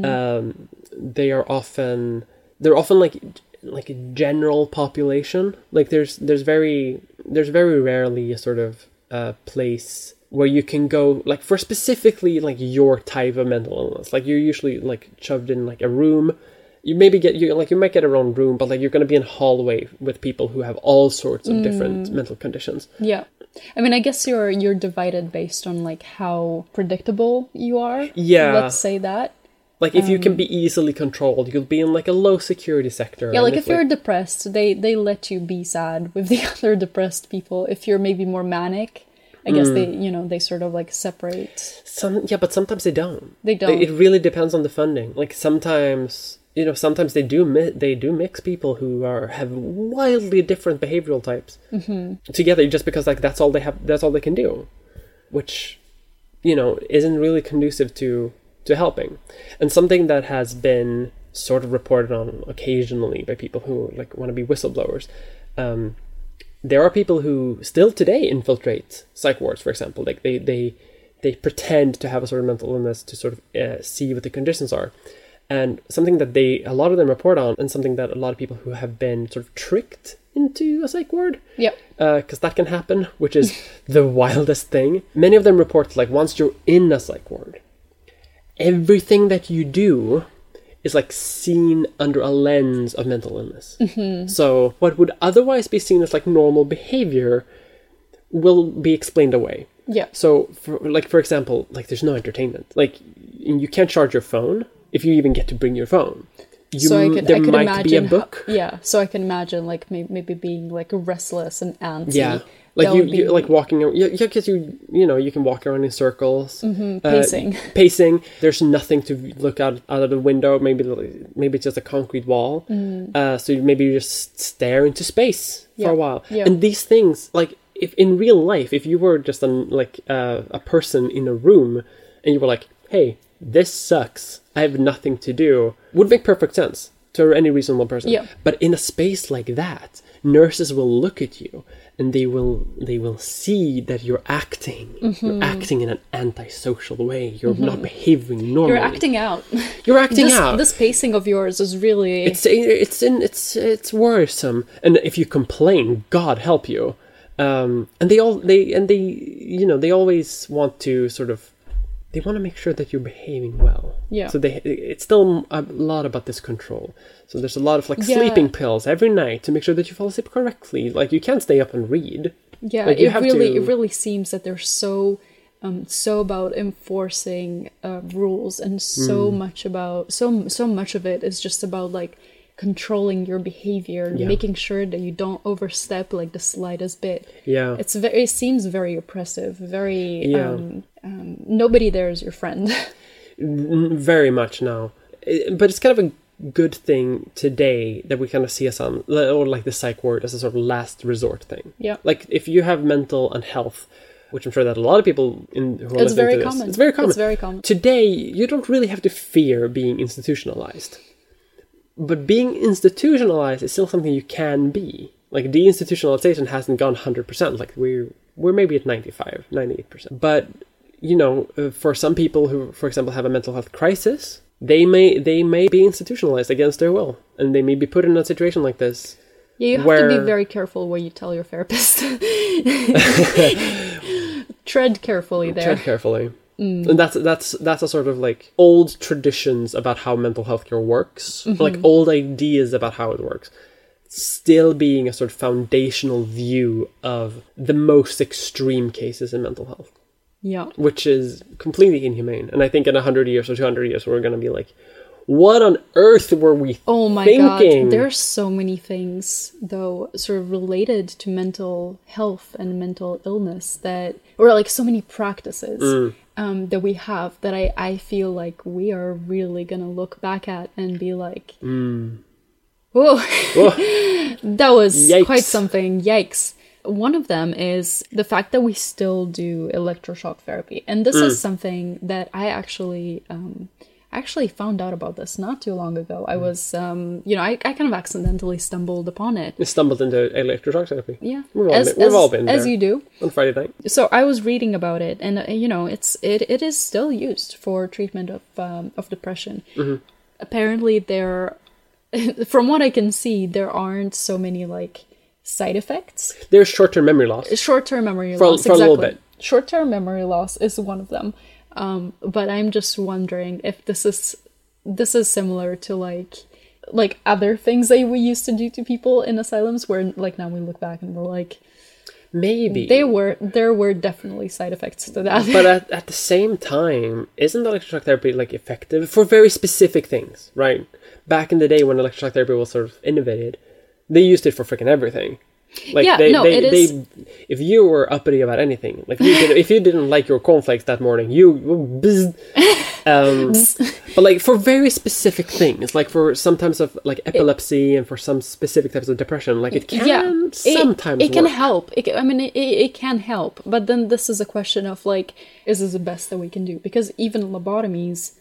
Um, they are often they're often like like a general population. Like there's there's very there's very rarely a sort of uh, place where you can go like for specifically like your type of mental illness. Like you're usually like shoved in like a room. you maybe get you like you might get your own room, but like you're going to be in a hallway with people who have all sorts of different mental conditions. Yeah. I mean, I guess you're you're divided based on like how predictable you are. Yeah. Let's say that. Like if you can be easily controlled, you'll be in like a low security sector. Um, Yeah, like if you're depressed, they they let you be sad with the other depressed people. If you're maybe more manic, I guess they you know they sort of like separate. Some yeah, but sometimes they don't. They don't. It really depends on the funding. Like sometimes you know, sometimes they do mi- they do mix people who are have wildly different behavioral types Mm-hmm. together just because like that's all they have that's all they can do, which you know isn't really conducive to to helping. And something that has been sort of reported on occasionally by people who like want to be whistleblowers. Um, there are people who still today infiltrate psych wards, for example. Like they they they pretend to have a sort of mental illness to sort of uh, see what the conditions are, and something that they a lot of them report on, and something that a lot of people who have been sort of tricked into a psych ward Yep. because that can happen, which is the wildest thing. Many of them report like once you're in a psych ward, everything that you do is like seen under a lens of mental illness. Mm-hmm. So what would otherwise be seen as like normal behavior will be explained away. Yeah. So, for, like for example, like there's no entertainment. Like you can't charge your phone if you even get to bring your phone. You, so I could there I could might imagine be a book. yeah. So I can imagine like maybe, maybe being like restless and antsy. Yeah. Like you, you like walking around. Yeah, because you, you know, you can walk around in circles, Mm-hmm, uh, pacing. pacing. There's nothing to look out out of the window. Maybe, maybe it's just a concrete wall. Uh, so maybe you just stare into space for Mm. A while. yeah. And these things, like if in real life, if you were just an like uh, a person in a room, and you were like, "Hey, this sucks. I have nothing to do," would make perfect sense to any reasonable person. Yeah. But in a space like that, nurses will look at you and they will they will see that you're acting. Mm-hmm. You're acting in an antisocial way. You're not behaving normally. You're acting out. You're acting this, out. This pacing of yours is really. It's it's in it's it's worrisome. And if you complain, God help you. Um, and they all they and they you know they always want to sort of they want to make sure that you're behaving well. Yeah. So they it's still a lot about this control. So there's a lot of like Yeah. sleeping pills every night to make sure that you fall asleep correctly. Like you can't stay up and read. yeah, like, it really to- it really seems that they're so um, so about enforcing uh, rules and so Hmm. much about so so much of it is just about like controlling your behavior and Yeah. making sure that you don't overstep like the slightest bit. Yeah. It's very it seems very oppressive, very Yeah. um, um, nobody there is your friend. Very much now. But it's kind of a good thing today that we kind of see us on, or like the psych ward as a sort of last resort thing. Yeah. Like if you have mental unhealth, which I'm sure that a lot of people in who are It's listening to this, common. it's very common. It's very common. Today, you don't really have to fear being institutionalized. But being institutionalized is still something you can be. Like deinstitutionalization hasn't gone 100%. Like we're we're maybe at 95, 98%. But you know, uh, for some people who for example have a mental health crisis, they may they may be institutionalized against their will and they may be put in a situation like this. Yeah, you have to be very careful what you tell your therapist. Tread carefully there. Tread carefully. Mm. And that's that's that's a sort of like old traditions about how mental health care works, Mm-hmm. like old ideas about how it works, still being a sort of foundational view of the most extreme cases in mental health, Yeah. which is completely inhumane. And I think in hundred years or two hundred years, we're going to be like, what on earth were we Oh my thinking? god, there's so many things though sort of related to mental health and mental illness that or like so many practices Mm. Um, that we have that I, I feel like we are really gonna look back at and be like Whoa that was Mm. Yikes. quite something. Yikes. One of them is the fact that we still do electroshock therapy. And this Mm. is something that I actually um actually found out about this not too long ago. I was um you know, I, I kind of accidentally stumbled upon it. We stumbled into electroshock therapy. Yeah. We've all as, been- we've as, all been as you do. on Friday night. So I was reading about it and uh, you know, it's it, it is still used for treatment of um, of depression. Mm-hmm. Apparently there from what I can see there aren't so many like side effects. There's short-term memory loss. Short-term memory For- loss. for a little exactly. bit. Short-term memory loss is one of them. Um, but I'm just wondering if this is this is similar to like like other things that we used to do to people in asylums where like now we look back and we're like Maybe. they were there were definitely side effects to that but at, at the same time, isn't electroshock therapy like effective for very specific things, right? Back in the day when electroshock therapy was sort of innovated, they used it for freaking everything. Like Yeah, they, no, they, it they, is- if you were uppity about anything, like you did, if you didn't like your cornflakes that morning, you bzz. um, but like for very specific things, like for sometimes of like epilepsy and for some specific types of depression, like it can yeah sometimes it, can work. help. It, i mean it, it it can help. But then this is a question of like is this the best that we can do? Because even lobotomies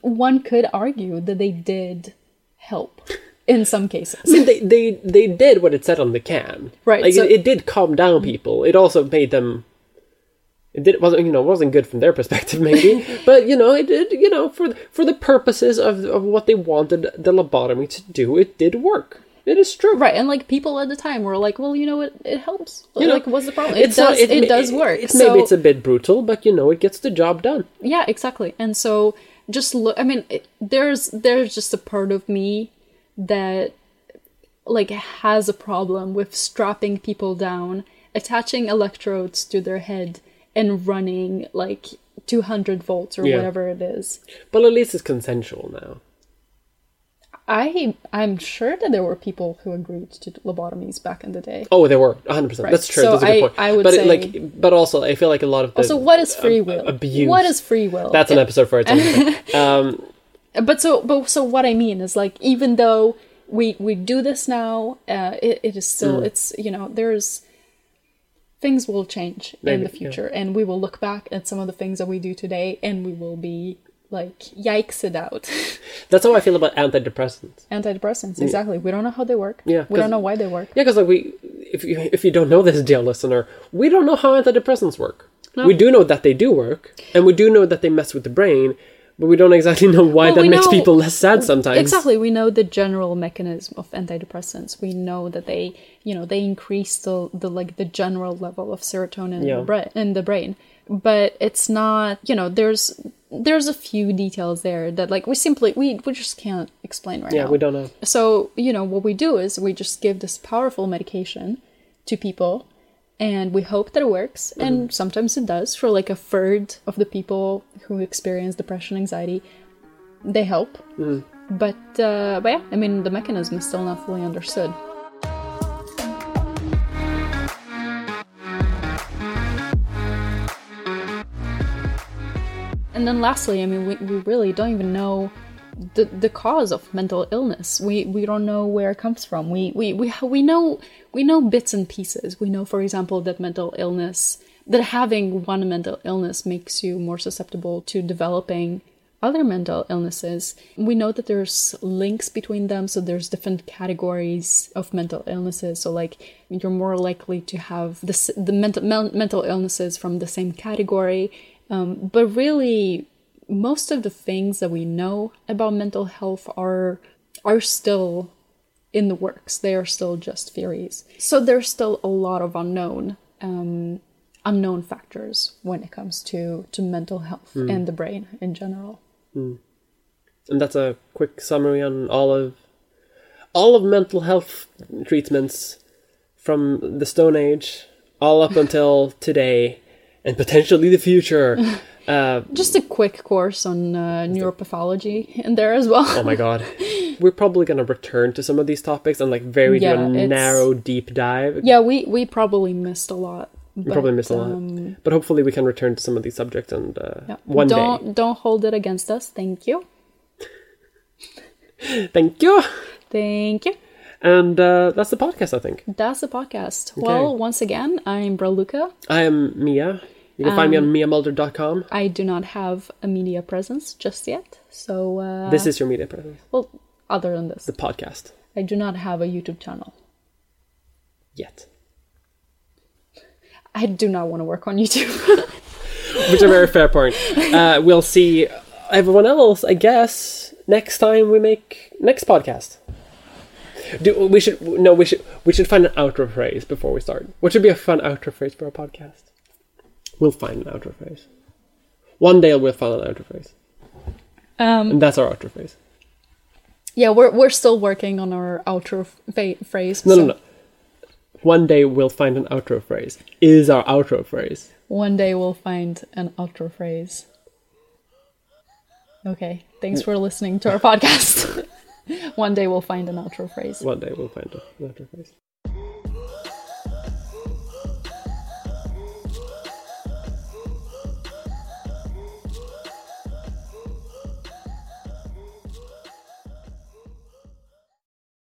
one could argue that they did help in some cases I mean, they, they they did what it said on the can. Right, Like so- it, it did calm down people. It also made them. It did wasn't you know wasn't good from their perspective maybe, but you know it did you know for for the purposes of of what they wanted the lobotomy to do, it did work. It is true. right and like people at the time were like well you know what it helps You know, like what's the problem it It's not- does it, ma- does work It, so maybe it's a bit brutal, but you know it gets the job done. yeah exactly and so just look i mean it, there's there's just a part of me that like has a problem with strapping people down attaching electrodes to their head and running like 200 volts or Yeah. whatever it is But at least it's consensual now. i i'm sure that there were people who agreed to lobotomies back in the day Oh, there were 100. percent Right. That's true. So That's a good I- point. I would but it, say- like, but also, I feel like a lot of the so what is free will abuse. what is free will That's an episode for its own. um, but so but so what i mean is like even though we we do this now uh it, it is still Hmm. it's you know there's things will change in the future and we will look back at some of the things that we do today and we will be like yikes it out that's how I feel about antidepressants. antidepressants exactly we don't know how they work Yeah, we don't know why they work Yeah, because like we, if you if you don't know this, dear listener, we don't know how antidepressants work. no. We do know that they do work, and we do know that they mess with the brain, but we don't exactly know why Well, that makes know- people less sad sometimes. Exactly. We know the general mechanism of antidepressants. We know that they, you know, they increase the, the like the general level of serotonin in, the brain, in the brain. But it's not, you know, there's there's a few details there that like we simply we, we just can't explain right Yeah, now. Yeah, we don't know. So, you know, what we do is we just give this powerful medication to people and we hope that it works. Mm-hmm. And sometimes it does for like a third of the people who experience depression, anxiety. They help. Mm-hmm. But, uh, but yeah, I mean, the mechanism is still not fully understood. And then lastly, I mean, we, we really don't even know the, the cause of mental illness. We we don't know where it comes from. We we we we know we know bits and pieces. We know, for example, that mental illness that having one mental illness makes you more susceptible to developing other mental illnesses. We know that there's links between them, so there's different categories of mental illnesses. So like you're more likely to have the the mental mental illnesses from the same category. Um, but really, most of the things that we know about mental health are are still in the works. They are still just theories. So there's still a lot of unknown um, unknown factors when it comes to to mental health and the brain in general. And that's a quick summary on all of all of mental health treatments from the Stone Age all up until today and potentially the future. Uh, Just a quick course on uh, neuropathology in there as well. oh my god. We're probably going to return to some of these topics and like very Yeah, narrow deep dive. yeah, we we probably missed a lot. We probably but, missed a lot. um, but hopefully we can return to some of these subjects and uh, yeah. one don't day. don't hold it against us. Thank you. Thank you. Thank you. And uh, that's the podcast, I think. That's the podcast. Well, once again, I'm Braluca. I am Mia. You can find me Um, on miamulder.com. I do not have a media presence just yet. So, uh, This is your media presence, well, other than this, the podcast. I do not have a YouTube channel. Yet. I do not want to work on YouTube. Which is a very fair point. Uh, we'll see everyone else, I guess, next time we make next podcast. Do we should no we should we should find an outro phrase before we start. What should be a fun outro phrase for a podcast? We'll find an outro phrase. One day we'll find an outro phrase, um, and that's our outro phrase. Yeah, we're we're still working on our outro fa- phrase. No, so no, no. One day we'll find an outro phrase. Is our outro phrase. One day we'll find an outro phrase. Okay, thanks for listening to our podcast. One day we'll find an outro phrase. One day we'll find an outro phrase.